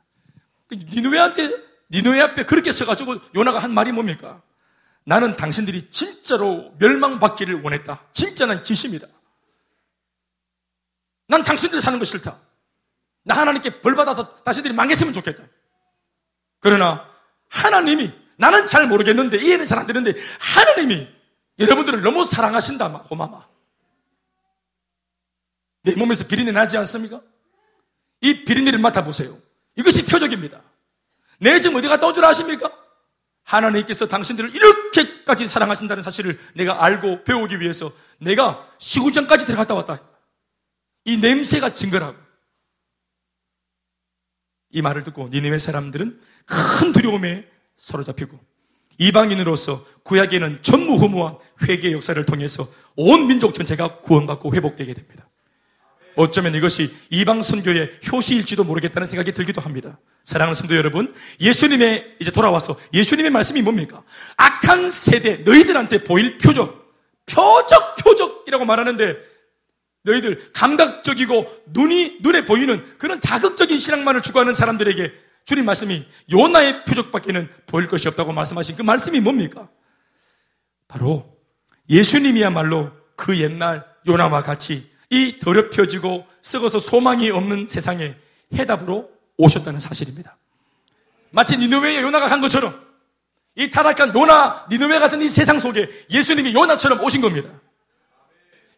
A: 니누웨한테 니누웨 앞에 그렇게 서가지고 요나가 한 말이 뭡니까? 나는 당신들이 진짜로 멸망받기를 원했다. 진짜 난 진심이다. 난 당신들 사는 거 싫다. 나 하나님께 벌 받아서 당신들이 망했으면 좋겠다. 그러나 하나님이 나는 잘 모르겠는데 이해는 잘 안 되는데 하나님이 여러분들을 너무 사랑하신다 고마마. 내 몸에서 비린내 나지 않습니까? 이 비린내를 맡아보세요. 이것이 표적입니다. 내 지금 어디 갔다 온 줄 아십니까? 하나님께서 당신들을 이렇게까지 사랑하신다는 사실을 내가 알고 배우기 위해서 내가 시구장까지 들어갔다 왔다. 이 냄새가 증거라고. 이 말을 듣고 니네의 사람들은 큰 두려움에 사로잡히고 이방인으로서 구약에는 전무후무한 회개 역사를 통해서 온 민족 전체가 구원받고 회복되게 됩니다. 어쩌면 이것이 이방 선교의 효시일지도 모르겠다는 생각이 들기도 합니다. 사랑하는 성도 여러분, 예수님의 이제 돌아와서 예수님의 말씀이 뭡니까? 악한 세대 너희들한테 보일 표적, 표적, 표적이라고 말하는데 너희들 감각적이고 눈이 눈에 보이는 그런 자극적인 신앙만을 추구하는 사람들에게 주님 말씀이 요나의 표적밖에는 보일 것이 없다고 말씀하신 그 말씀이 뭡니까? 바로 예수님이야말로 그 옛날 요나와 같이 이 더럽혀지고 썩어서 소망이 없는 세상에 해답으로 오셨다는 사실입니다. 마치 니누웨의 요나가 간 것처럼 이 타락한 요나, 니누웨 같은 이 세상 속에 예수님이 요나처럼 오신 겁니다.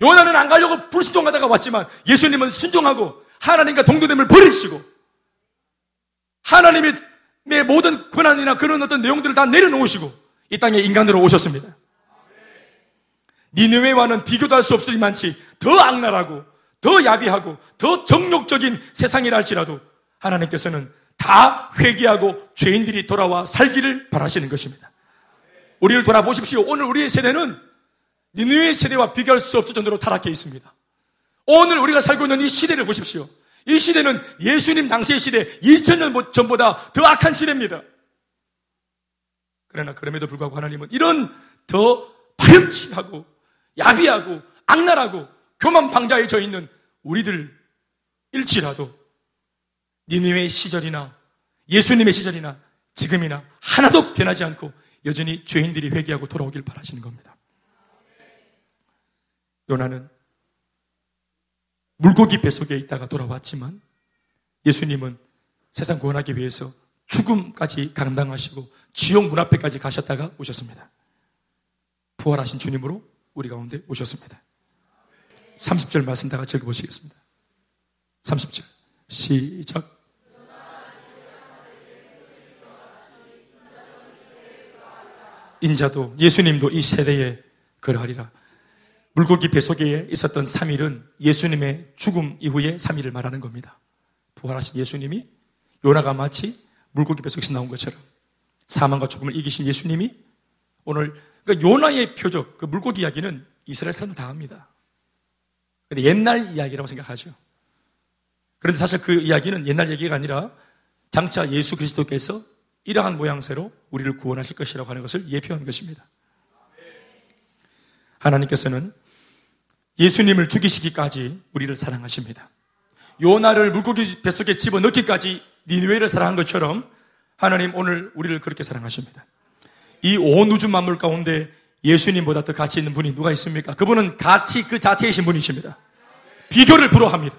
A: 요나는 안 가려고 불순종하다가 왔지만 예수님은 순종하고 하나님과 동도됨을 버리시고 하나님의 모든 권한이나 그런 어떤 내용들을 다 내려놓으시고 이 땅에 인간으로 오셨습니다. 니느웨와는 비교도 할 수 없을 만치 더 악랄하고 더 야비하고 더 정욕적인 세상이라 할지라도 하나님께서는 다 회개하고 죄인들이 돌아와 살기를 바라시는 것입니다. 우리를 돌아보십시오. 오늘 우리의 세대는 니느웨 세대와 비교할 수 없을 정도로 타락해 있습니다. 오늘 우리가 살고 있는 이 시대를 보십시오. 이 시대는 예수님 당시의 시대, 2000년 전보다 더 악한 시대입니다. 그러나 그럼에도 불구하고 하나님은 이런 더 파렴치하고 야비하고 악랄하고 교만방자에 져 있는 우리들 일지라도 니느웨의 시절이나 예수님의 시절이나 지금이나 하나도 변하지 않고 여전히 죄인들이 회개하고 돌아오길 바라시는 겁니다. 요나는 물고기 뱃속에 있다가 돌아왔지만 예수님은 세상 구원하기 위해서 죽음까지 감당하시고 지옥 문 앞에까지 가셨다가 오셨습니다. 부활하신 주님으로 우리 가운데 오셨습니다. 30절 말씀 다 같이 읽어보시겠습니다. 30절. 시작. 인자도 예수님도 이 세대에 그러하리라. 물고기 뱃속에 있었던 3일은 예수님의 죽음 이후의 3일을 말하는 겁니다. 부활하신 예수님이 요나가 마치 물고기 뱃속에서 나온 것처럼 사망과 죽음을 이기신 예수님이 오늘 그러니까 요나의 표적, 그 물고기 이야기는 이스라엘 사람들 다 합니다. 근데 옛날 이야기라고 생각하죠. 그런데 사실 그 이야기는 옛날 얘기가 아니라 장차 예수 그리스도께서 이러한 모양새로 우리를 구원하실 것이라고 하는 것을 예표한 것입니다. 하나님께서는 예수님을 죽이시기까지 우리를 사랑하십니다. 요나를 물고기 뱃속에 집어넣기까지 니누웨를 사랑한 것처럼 하나님 오늘 우리를 그렇게 사랑하십니다. 이 온 우주 만물 가운데 예수님보다 더 가치 있는 분이 누가 있습니까? 그분은 가치 그 자체이신 분이십니다. 비교를 불허합니다.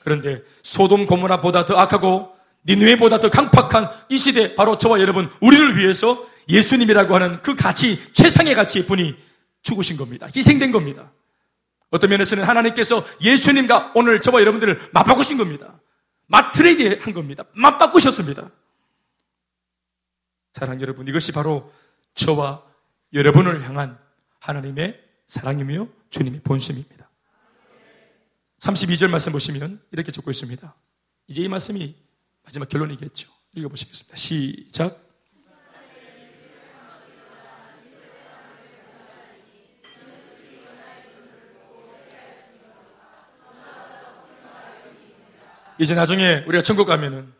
A: 그런데 소돔 고모라보다 더 악하고 니누웨보다 더 강팍한 이 시대 바로 저와 여러분 우리를 위해서 예수님이라고 하는 그 가치 최상의 가치의 분이 죽으신 겁니다. 희생된 겁니다. 어떤 면에서는 하나님께서 예수님과 오늘 저와 여러분들을 맞바꾸신 겁니다. 맞트레이드 한 겁니다. 맞바꾸셨습니다. 사랑 여러분, 이것이 바로 저와 여러분을 향한 하나님의 사랑이며 주님의 본심입니다. 32절 말씀 보시면 이렇게 적고 있습니다. 이제 이 말씀이 마지막 결론이겠죠. 읽어보시겠습니다. 시작. 이제 나중에 우리가 천국 가면은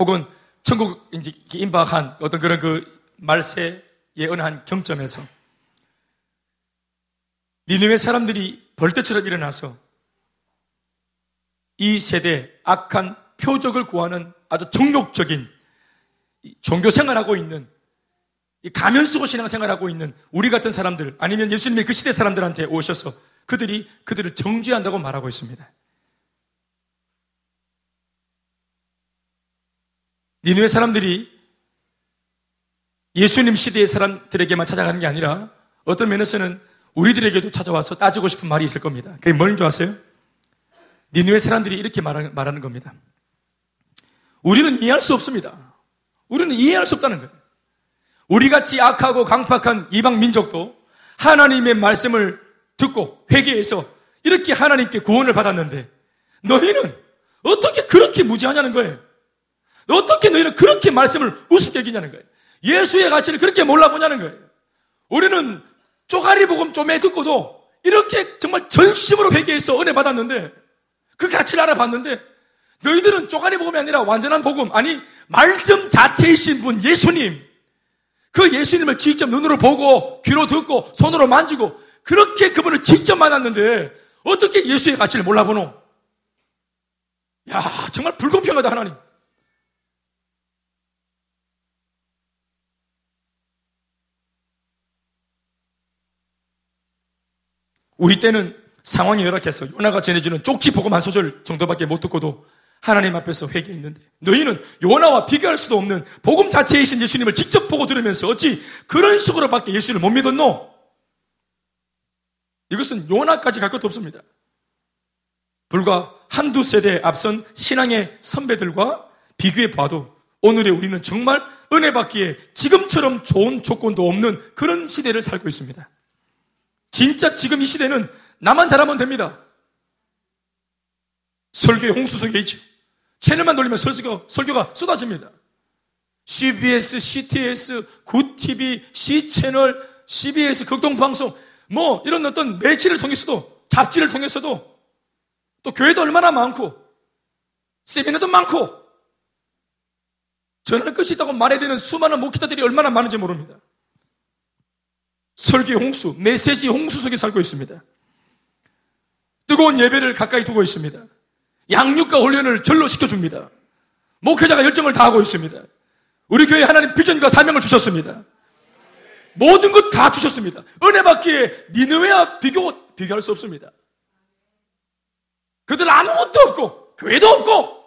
A: 혹은 천국 이제 임박한 어떤 그런 그 말세의 어느 한 경점에서 니느웨 사람들이 벌떼처럼 일어나서 이 세대 악한 표적을 구하는 아주 정욕적인 종교 생활하고 있는 가면 쓰고 신앙 생활하고 있는 우리 같은 사람들 아니면 예수님의 그 시대 사람들한테 오셔서 그들이 그들을 정죄한다고 말하고 있습니다. 니누의 사람들이 예수님 시대의 사람들에게만 찾아가는 게 아니라 어떤 면에서는 우리들에게도 찾아와서 따지고 싶은 말이 있을 겁니다. 그게 뭔 줄 아세요? 니누의 사람들이 이렇게 말하는 겁니다. 우리는 이해할 수 없습니다. 우리는 이해할 수 없다는 거예요. 우리같이 악하고 강팍한 이방 민족도 하나님의 말씀을 듣고 회개해서 이렇게 하나님께 구원을 받았는데 너희는 어떻게 그렇게 무지하냐는 거예요. 어떻게 너희는 그렇게 말씀을 우습게 여기냐는 거예요. 예수의 가치를 그렇게 몰라보냐는 거예요. 우리는 쪼가리 복음 좀에 듣고도 이렇게 정말 전심으로 회개해서 은혜 받았는데 그 가치를 알아봤는데 너희들은 쪼가리 복음이 아니라 완전한 복음 아니 말씀 자체이신 분 예수님 그 예수님을 직접 눈으로 보고 귀로 듣고 손으로 만지고 그렇게 그분을 직접 만났는데 어떻게 예수의 가치를 몰라보노? 야 정말 불공평하다 하나님 우리 때는 상황이 열악해서 요나가 전해주는 쪽지 복음 한 소절 정도밖에 못 듣고도 하나님 앞에서 회개했는데 너희는 요나와 비교할 수도 없는 복음 자체이신 예수님을 직접 보고 들으면서 어찌 그런 식으로밖에 예수를 못 믿었노? 이것은 요나까지 갈 것도 없습니다. 불과 한두 세대 앞선 신앙의 선배들과 비교해 봐도 오늘의 우리는 정말 은혜 받기에 지금처럼 좋은 조건도 없는 그런 시대를 살고 있습니다. 진짜 지금 이 시대는 나만 잘하면 됩니다. 설교의 홍수 속에 있죠. 채널만 돌리면 설교가, 설교가 쏟아집니다. CBS, CTS, 굿TV, C채널, CBS, 극동방송, 뭐, 이런 어떤 매체를 통해서도, 잡지를 통해서도, 또 교회도 얼마나 많고, 세미나도 많고, 전화를 끌수 있다고 말해야 되는 수많은 목회자들이 얼마나 많은지 모릅니다. 설교 홍수, 메시지 홍수 속에 살고 있습니다. 뜨거운 예배를 가까이 두고 있습니다. 양육과 훈련을 절로 시켜줍니다. 목회자가 열정을 다하고 있습니다. 우리 교회 하나님 비전과 사명을 주셨습니다. 모든 것 다 주셨습니다. 은혜 받기에 니느웨와 비교, 비교할 수 없습니다. 그들 아무것도 없고, 교회도 없고,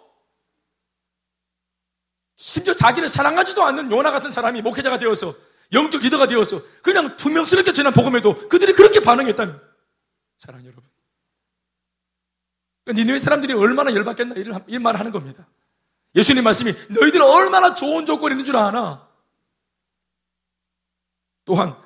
A: 심지어 자기를 사랑하지도 않는 요나 같은 사람이 목회자가 되어서 영적 리더가 되어서 그냥 투명스럽게 전한 복음에도 그들이 그렇게 반응했다면 사랑 여러분. 그러니까 니네 사람들이 얼마나 열받겠나 이 말을 하는 겁니다. 예수님 말씀이 너희들은 얼마나 좋은 조건이 있는 줄 아나? 또한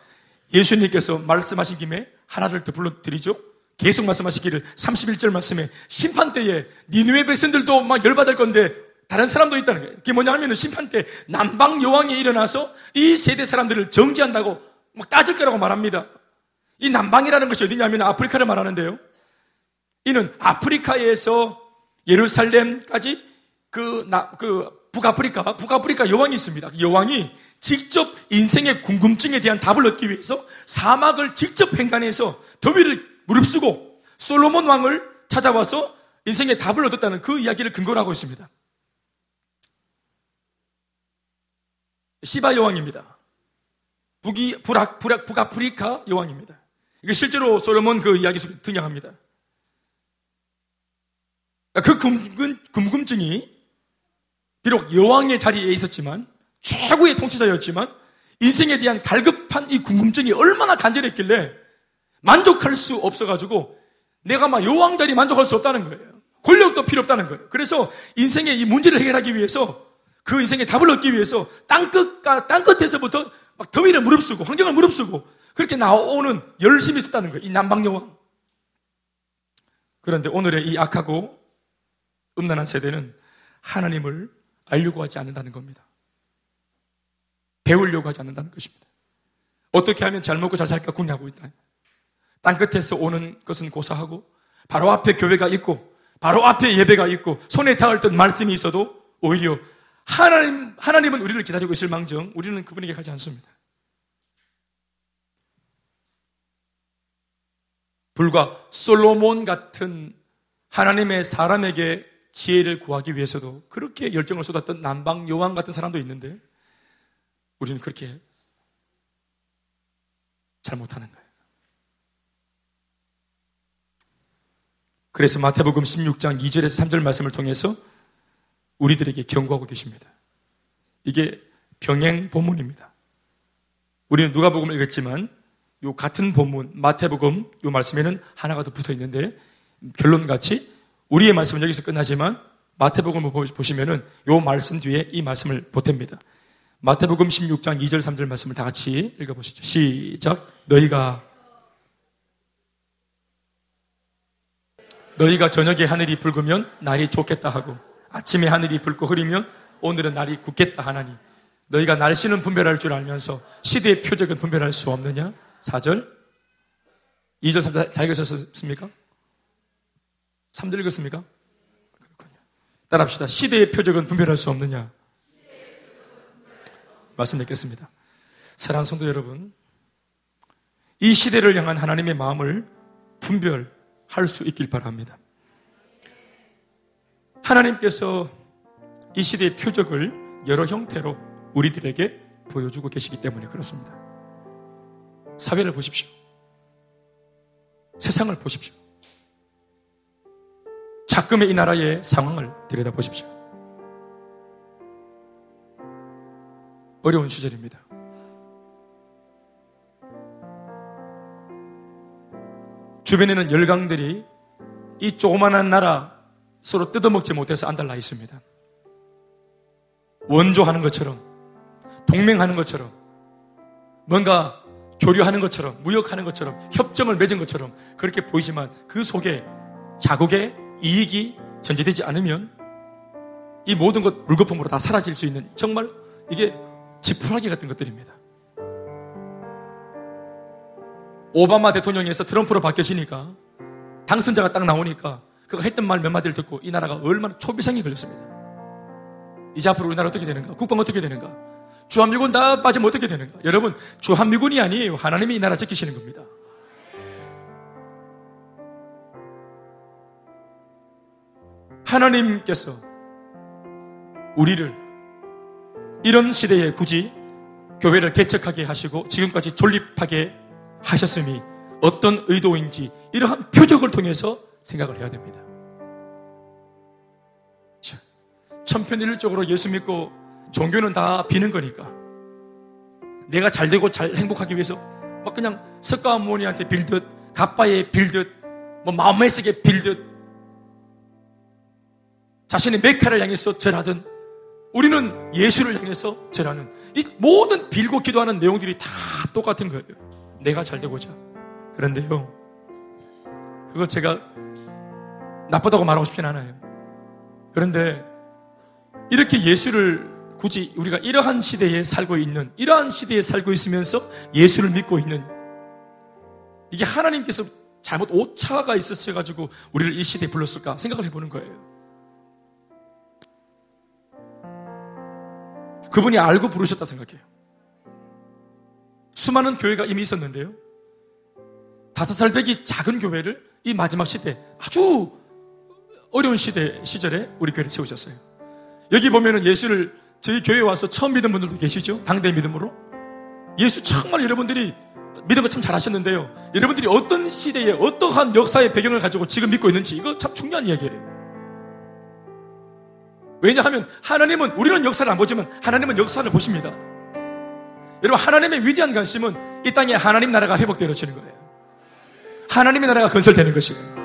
A: 예수님께서 말씀하신 김에 하나를 더 불러드리죠. 계속 말씀하시기를 31절 말씀에 심판 때에 니누의 백성들도 막 열받을 건데 다른 사람도 있다는 거예요. 그게 뭐냐 하면 심판 때 남방 여왕이 일어나서 이 세대 사람들을 정지한다고 막 따질 거라고 말합니다. 이 남방이라는 것이 어디냐면 아프리카를 말하는데요. 이는 아프리카에서 예루살렘까지 그, 나, 그 북아프리카, 북아프리카 여왕이 있습니다. 그 여왕이 직접 인생의 궁금증에 대한 답을 얻기 위해서 사막을 직접 횡단해서 더위를 무릅쓰고 솔로몬 왕을 찾아와서 인생의 답을 얻었다는 그 이야기를 근거로 하고 있습니다. 시바 여왕입니다. 북이, 북악, 북악, 북아프리카 여왕입니다. 이게 실제로 솔로몬 그 이야기 속에 등장합니다. 그 궁금, 궁금증이 비록 여왕의 자리에 있었지만 최고의 통치자였지만 인생에 대한 갈급한 이 궁금증이 얼마나 간절했길래 만족할 수 없어가지고 내가 막 여왕 자리 만족할 수 없다는 거예요. 권력도 필요 없다는 거예요. 그래서 인생의 이 문제를 해결하기 위해서 그 인생의 답을 얻기 위해서 땅끝과 땅끝에서부터 막 더위를 무릅쓰고 환경을 무릅쓰고 그렇게 나오는 열심히 있었다는 거예요. 이 남방여왕. 그런데 오늘의 이 악하고 음란한 세대는 하나님을 알려고 하지 않는다는 겁니다. 배우려고 하지 않는다는 것입니다. 어떻게 하면 잘 먹고 잘 살까 궁리하고 있다. 땅끝에서 오는 것은 고사하고 바로 앞에 교회가 있고 바로 앞에 예배가 있고 손에 닿을 듯 말씀이 있어도 오히려 하나님, 하나님은 우리를 기다리고 있을 망정 우리는 그분에게 가지 않습니다. 불과 솔로몬 같은 하나님의 사람에게 지혜를 구하기 위해서도 그렇게 열정을 쏟았던 남방 요왕 같은 사람도 있는데 우리는 그렇게 잘못하는 거예요. 그래서 마태복음 16장 2절에서 3절 말씀을 통해서 우리들에게 경고하고 계십니다. 이게 병행 본문입니다. 우리는 누가복음을 읽었지만 요 같은 본문 마태복음 요 말씀에는 하나가 더 붙어 있는데 결론같이 우리의 말씀은 여기서 끝나지만 마태복음을 보시면은 요 말씀 뒤에 이 말씀을 보탭니다. 마태복음 16장 2절 3절 말씀을 다 같이 읽어 보시죠. 시작. 너희가 너희가 저녁에 하늘이 붉으면 날이 좋겠다 하고 아침에 하늘이 붉고 흐리면 오늘은 날이 굳겠다 하나니 너희가 날씨는 분별할 줄 알면서 시대의 표적은 분별할 수 없느냐? 4절 2절 3절 다 읽으셨습니까? 3절 읽었습니까? 그렇군요. 따라합시다. 시대의 표적은 분별할 수 없느냐? 말씀 뵙겠습니다. 사랑하는 성도 여러분, 이 시대를 향한 하나님의 마음을 분별할 수 있길 바랍니다. 하나님께서 이 시대의 표적을 여러 형태로 우리들에게 보여주고 계시기 때문에 그렇습니다. 사회를 보십시오. 세상을 보십시오. 자금의 이 나라의 상황을 들여다보십시오. 어려운 시절입니다. 주변에는 열강들이 이 조그만한 나라 서로 뜯어먹지 못해서 안달나 있습니다. 원조하는 것처럼, 동맹하는 것처럼, 뭔가 교류하는 것처럼, 무역하는 것처럼, 협정을 맺은 것처럼 그렇게 보이지만 그 속에 자국의 이익이 전제되지 않으면 이 모든 것 물거품으로 다 사라질 수 있는 정말 이게 지푸라기 같은 것들입니다. 오바마 대통령에서 트럼프로 바뀌어지니까 당선자가 딱 나오니까 그가 했던 말 몇 마디를 듣고 이 나라가 얼마나 초비상이 걸렸습니다. 이제 앞으로 우리나라 어떻게 되는가? 국방 어떻게 되는가? 주한미군 다 빠지면 어떻게 되는가? 여러분, 주한미군이 아니에요. 하나님이 이 나라 지키시는 겁니다. 하나님께서 우리를 이런 시대에 굳이 교회를 개척하게 하시고 지금까지 존립하게 하셨음이 어떤 의도인지 이러한 표적을 통해서 생각을 해야 됩니다. 천편일률적으로 예수 믿고 종교는 다 비는 거니까 내가 잘 되고 잘 행복하기 위해서 막 그냥 석가모니한테 빌듯 가빠에 빌듯 뭐 마음에스게 빌듯 자신의 메카를 향해서 절하든 우리는 예수를 향해서 절하는 이 모든 빌고 기도하는 내용들이 다 똑같은 거예요. 내가 잘 되고자. 그런데요. 그거 제가 나쁘다고 말하고 싶진 않아요. 그런데 이렇게 예수를 굳이 우리가 이러한 시대에 살고 있는, 이러한 시대에 살고 있으면서 예수를 믿고 있는 이게 하나님께서 잘못 오차가 있었어가지고 우리를 이 시대에 불렀을까 생각을 해보는 거예요. 그분이 알고 부르셨다 생각해요. 수많은 교회가 이미 있었는데요. 다섯 살 배기 작은 교회를 이 마지막 시대 아주 어려운 시대 시절에 우리 교회를 세우셨어요. 여기 보면은 예수를 저희 교회에 와서 처음 믿은 분들도 계시죠? 당대 믿음으로. 예수 정말 여러분들이 거참 잘하셨는데요. 여러분들이 어떤 시대에 어떠한 역사의 배경을 가지고 지금 믿고 있는지 이거 참 중요한 이야기예요. 왜냐하면 하나님은 우리는 역사를 안 보지만 하나님은 역사를 보십니다. 여러분 하나님의 위대한 관심은 이 땅에 하나님 나라가 회복되어지는 거예요. 하나님의 나라가 건설되는 것이에요.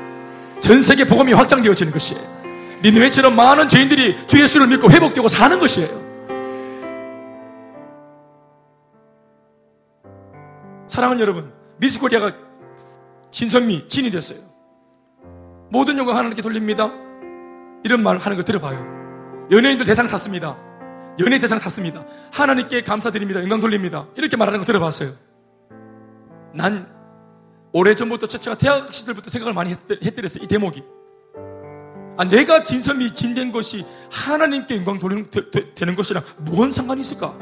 A: 전 세계 복음이 확장되어지는 것이에요. 니느웨처럼 많은 죄인들이 주 예수를 믿고 회복되고 사는 것이에요. 사랑하는 여러분, 미스코리아가 진선미, 진이 됐어요. 모든 영광 하나님께 돌립니다. 이런 말 하는 거 들어봐요. 연예인들 대상 탔습니다. 연예 대상 탔습니다. 하나님께 감사드립니다. 영광 돌립니다. 이렇게 말하는 거 들어봤어요. 난 오래전부터 제가 대학 시절부터 생각을 많이 했더랬어요. 이 대목이. 아, 내가 진섬이 진된 것이 하나님께 영광 돌리는 되, 되는 것이랑 무슨 상관이 있을까?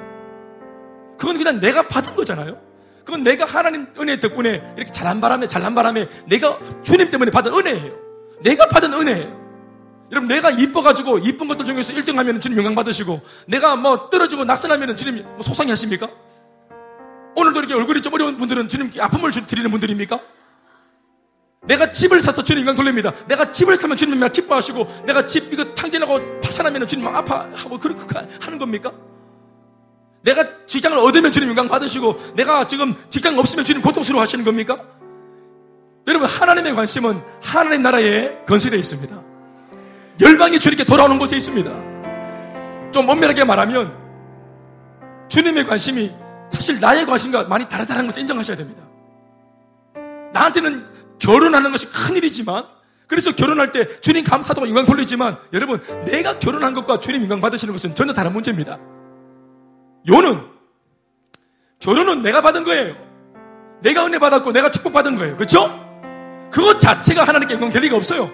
A: 그건 그냥 내가 받은 거잖아요. 그건 내가 하나님 은혜 덕분에 이렇게 잘난 바람에 잘난 바람에 내가 주님 때문에 받은 은혜예요. 내가 받은 은혜예요. 여러분 내가 이뻐가지고 이쁜 것들 중에서 1등 하면 주님 영광 받으시고 내가 뭐 떨어지고 낙선하면 주님 뭐 속상해 하십니까? 오늘도 이렇게 얼굴이 좀 어려운 분들은 주님께 아픔을 드리는 분들입니까? 내가 집을 사서 주님 영광 돌립니다. 내가 집을 사면 주님 막 기뻐하시고 내가 집 이거 탕진하고 파산하면 주님 막 아파하고 그렇게 하는 겁니까? 내가 직장을 얻으면 주님 영광 받으시고 내가 지금 직장 없으면 주님 고통스러워 하시는 겁니까? 여러분 하나님의 관심은 하나님 나라에 건설되어 있습니다. 열방이 주님께 돌아오는 곳에 있습니다. 좀 엄밀하게 말하면 주님의 관심이 사실 나의 관심과 많이 다르다는 것을 인정하셔야 됩니다. 나한테는 결혼하는 것이 큰일이지만 그래서 결혼할 때 주님 감사도 영광 돌리지만 여러분 내가 결혼한 것과 주님 영광 받으시는 것은 전혀 다른 문제입니다. 요는 결혼은 내가 받은 거예요. 내가 은혜 받았고 내가 축복 받은 거예요. 그렇죠? 그것 자체가 하나님께 영광 될 리가 없어요.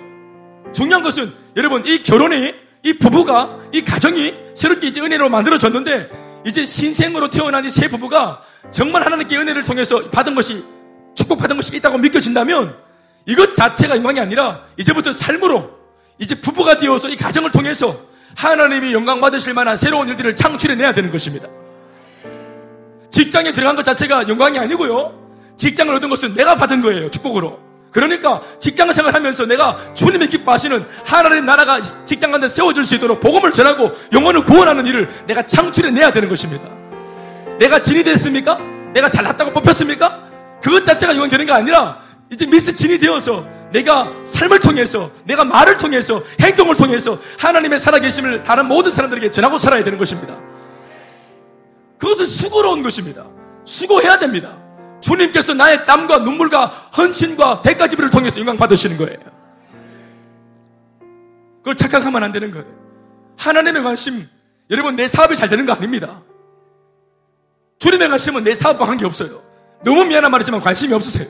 A: 중요한 것은 여러분 이 결혼이 이 부부가 이 가정이 새롭게 이제 은혜로 만들어졌는데 이제 신생으로 태어난 이 세 부부가 정말 하나님께 은혜를 통해서 받은 것이 축복받은 것이 있다고 믿겨진다면 이것 자체가 영광이 아니라 이제부터 삶으로 이제 부부가 되어서 이 가정을 통해서 하나님이 영광 받으실 만한 새로운 일들을 창출해 내야 되는 것입니다. 직장에 들어간 것 자체가 영광이 아니고요. 직장을 얻은 것은 내가 받은 거예요. 축복으로. 그러니까 직장 생활하면서 내가 주님의 기뻐하시는 하나님의 나라가 직장 가운데 세워질 수 있도록 복음을 전하고 영혼을 구원하는 일을 내가 창출해 내야 되는 것입니다. 내가 진이 됐습니까? 내가 잘났다고 뽑혔습니까? 그것 자체가 영광 되는 게 아니라 이제 미스 진이 되어서 내가 삶을 통해서 내가 말을 통해서 행동을 통해서 하나님의 살아계심을 다른 모든 사람들에게 전하고 살아야 되는 것입니다. 그것은 수고로운 것입니다. 수고해야 됩니다. 주님께서 나의 땀과 눈물과 헌신과 대가지비를 통해서 영광 받으시는 거예요. 그걸 착각하면 안 되는 거예요. 하나님의 관심, 여러분 내 사업이 잘 되는 거 아닙니다. 주님의 관심은 내 사업과 관계없어요. 너무 미안한 말이지만 관심이 없으세요.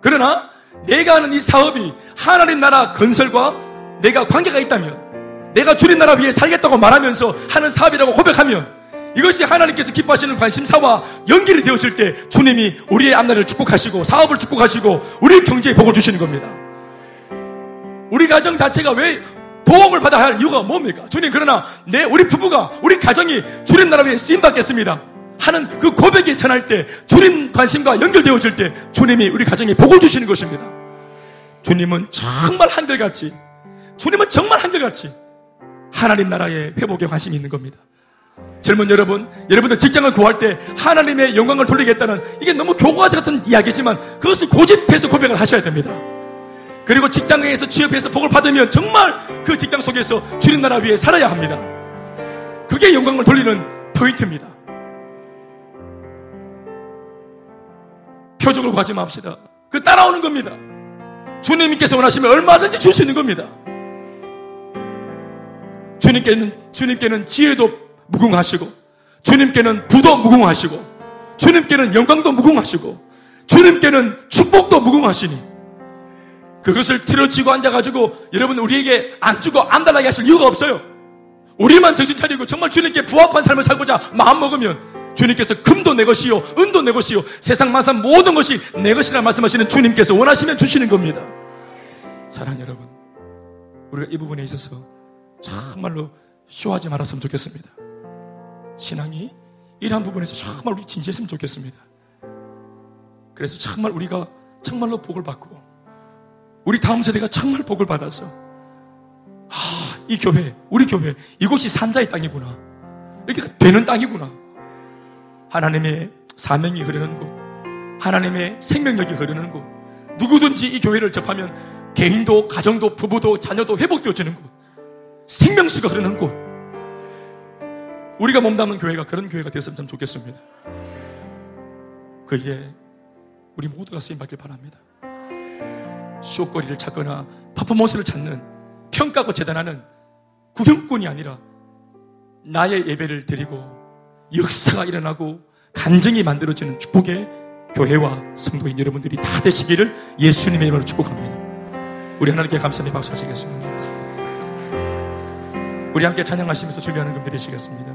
A: 그러나 내가 하는 이 사업이 하나님 나라 건설과 내가 관계가 있다면 내가 주님 나라 위에 살겠다고 말하면서 하는 사업이라고 고백하면 이것이 하나님께서 기뻐하시는 관심사와 연결이 되어질 때 주님이 우리의 앞날을 축복하시고 사업을 축복하시고 우리 경제에 복을 주시는 겁니다. 우리 가정 자체가 왜 도움을 받아야 할 이유가 뭡니까? 주님 그러나 내 우리 부부가 우리 가정이 주님 나라 위에 쓰임 받겠습니다. 하는 그 고백이 선할 때 주님 관심과 연결되어질 때 주님이 우리 가정에 복을 주시는 것입니다. 주님은 정말 한결같이 주님은 정말 한결같이 하나님 나라의 회복에 관심이 있는 겁니다. 젊은 여러분, 여러분들 직장을 구할 때 하나님의 영광을 돌리겠다는 이게 너무 교과서 같은 이야기지만 그것을 고집해서 고백을 하셔야 됩니다. 그리고 직장에서 취업해서 복을 받으면 정말 그 직장 속에서 주님 나라 위에 살아야 합니다. 그게 영광을 돌리는 포인트입니다. 표적을 구하지 맙시다. 그 따라오는 겁니다. 주님께서 원하시면 얼마든지 줄 수 있는 겁니다. 주님께는, 주님께는 지혜도 무궁하시고 주님께는 부도 무궁하시고 주님께는 영광도 무궁하시고 주님께는 축복도 무궁하시니 그것을 틀어지고 앉아가지고 여러분 우리에게 안 주고 안 달라게 하실 이유가 없어요. 우리만 정신 차리고 정말 주님께 부합한 삶을 살고자 마음 먹으면 주님께서 금도 내 것이요, 은도 내 것이요, 세상 만산 모든 것이 내 것이라 말씀하시는 주님께서 원하시면 주시는 겁니다. 사랑 여러분, 우리가 이 부분에 있어서 정말로 쇼하지 말았으면 좋겠습니다. 신앙이 이러한 부분에서 정말 우리 진지했으면 좋겠습니다. 그래서 정말 우리가 정말로 복을 받고 우리 다음 세대가 정말 복을 받아서 아, 이 교회, 우리 교회, 이곳이 산자의 땅이구나. 이렇게 되는 땅이구나. 하나님의 사명이 흐르는 곳, 하나님의 생명력이 흐르는 곳, 누구든지 이 교회를 접하면 개인도, 가정도, 부부도, 자녀도 회복되어지는 곳, 생명수가 흐르는 곳, 우리가 몸담는 교회가 그런 교회가 되었으면 참 좋겠습니다. 그게 우리 모두가 쓰임받길 바랍니다. 쇼거리를 찾거나 퍼포먼스를 찾는 평가고 재단하는 구경꾼이 아니라 나의 예배를 드리고 역사가 일어나고 간증이 만들어지는 축복의 교회와 성도인 여러분들이 다 되시기를 예수님의 이름으로 축복합니다. 우리 하나님께 감사의 박수 하시겠습니다. 우리 함께 찬양하시면서 준비하는 금 드리시겠습니다.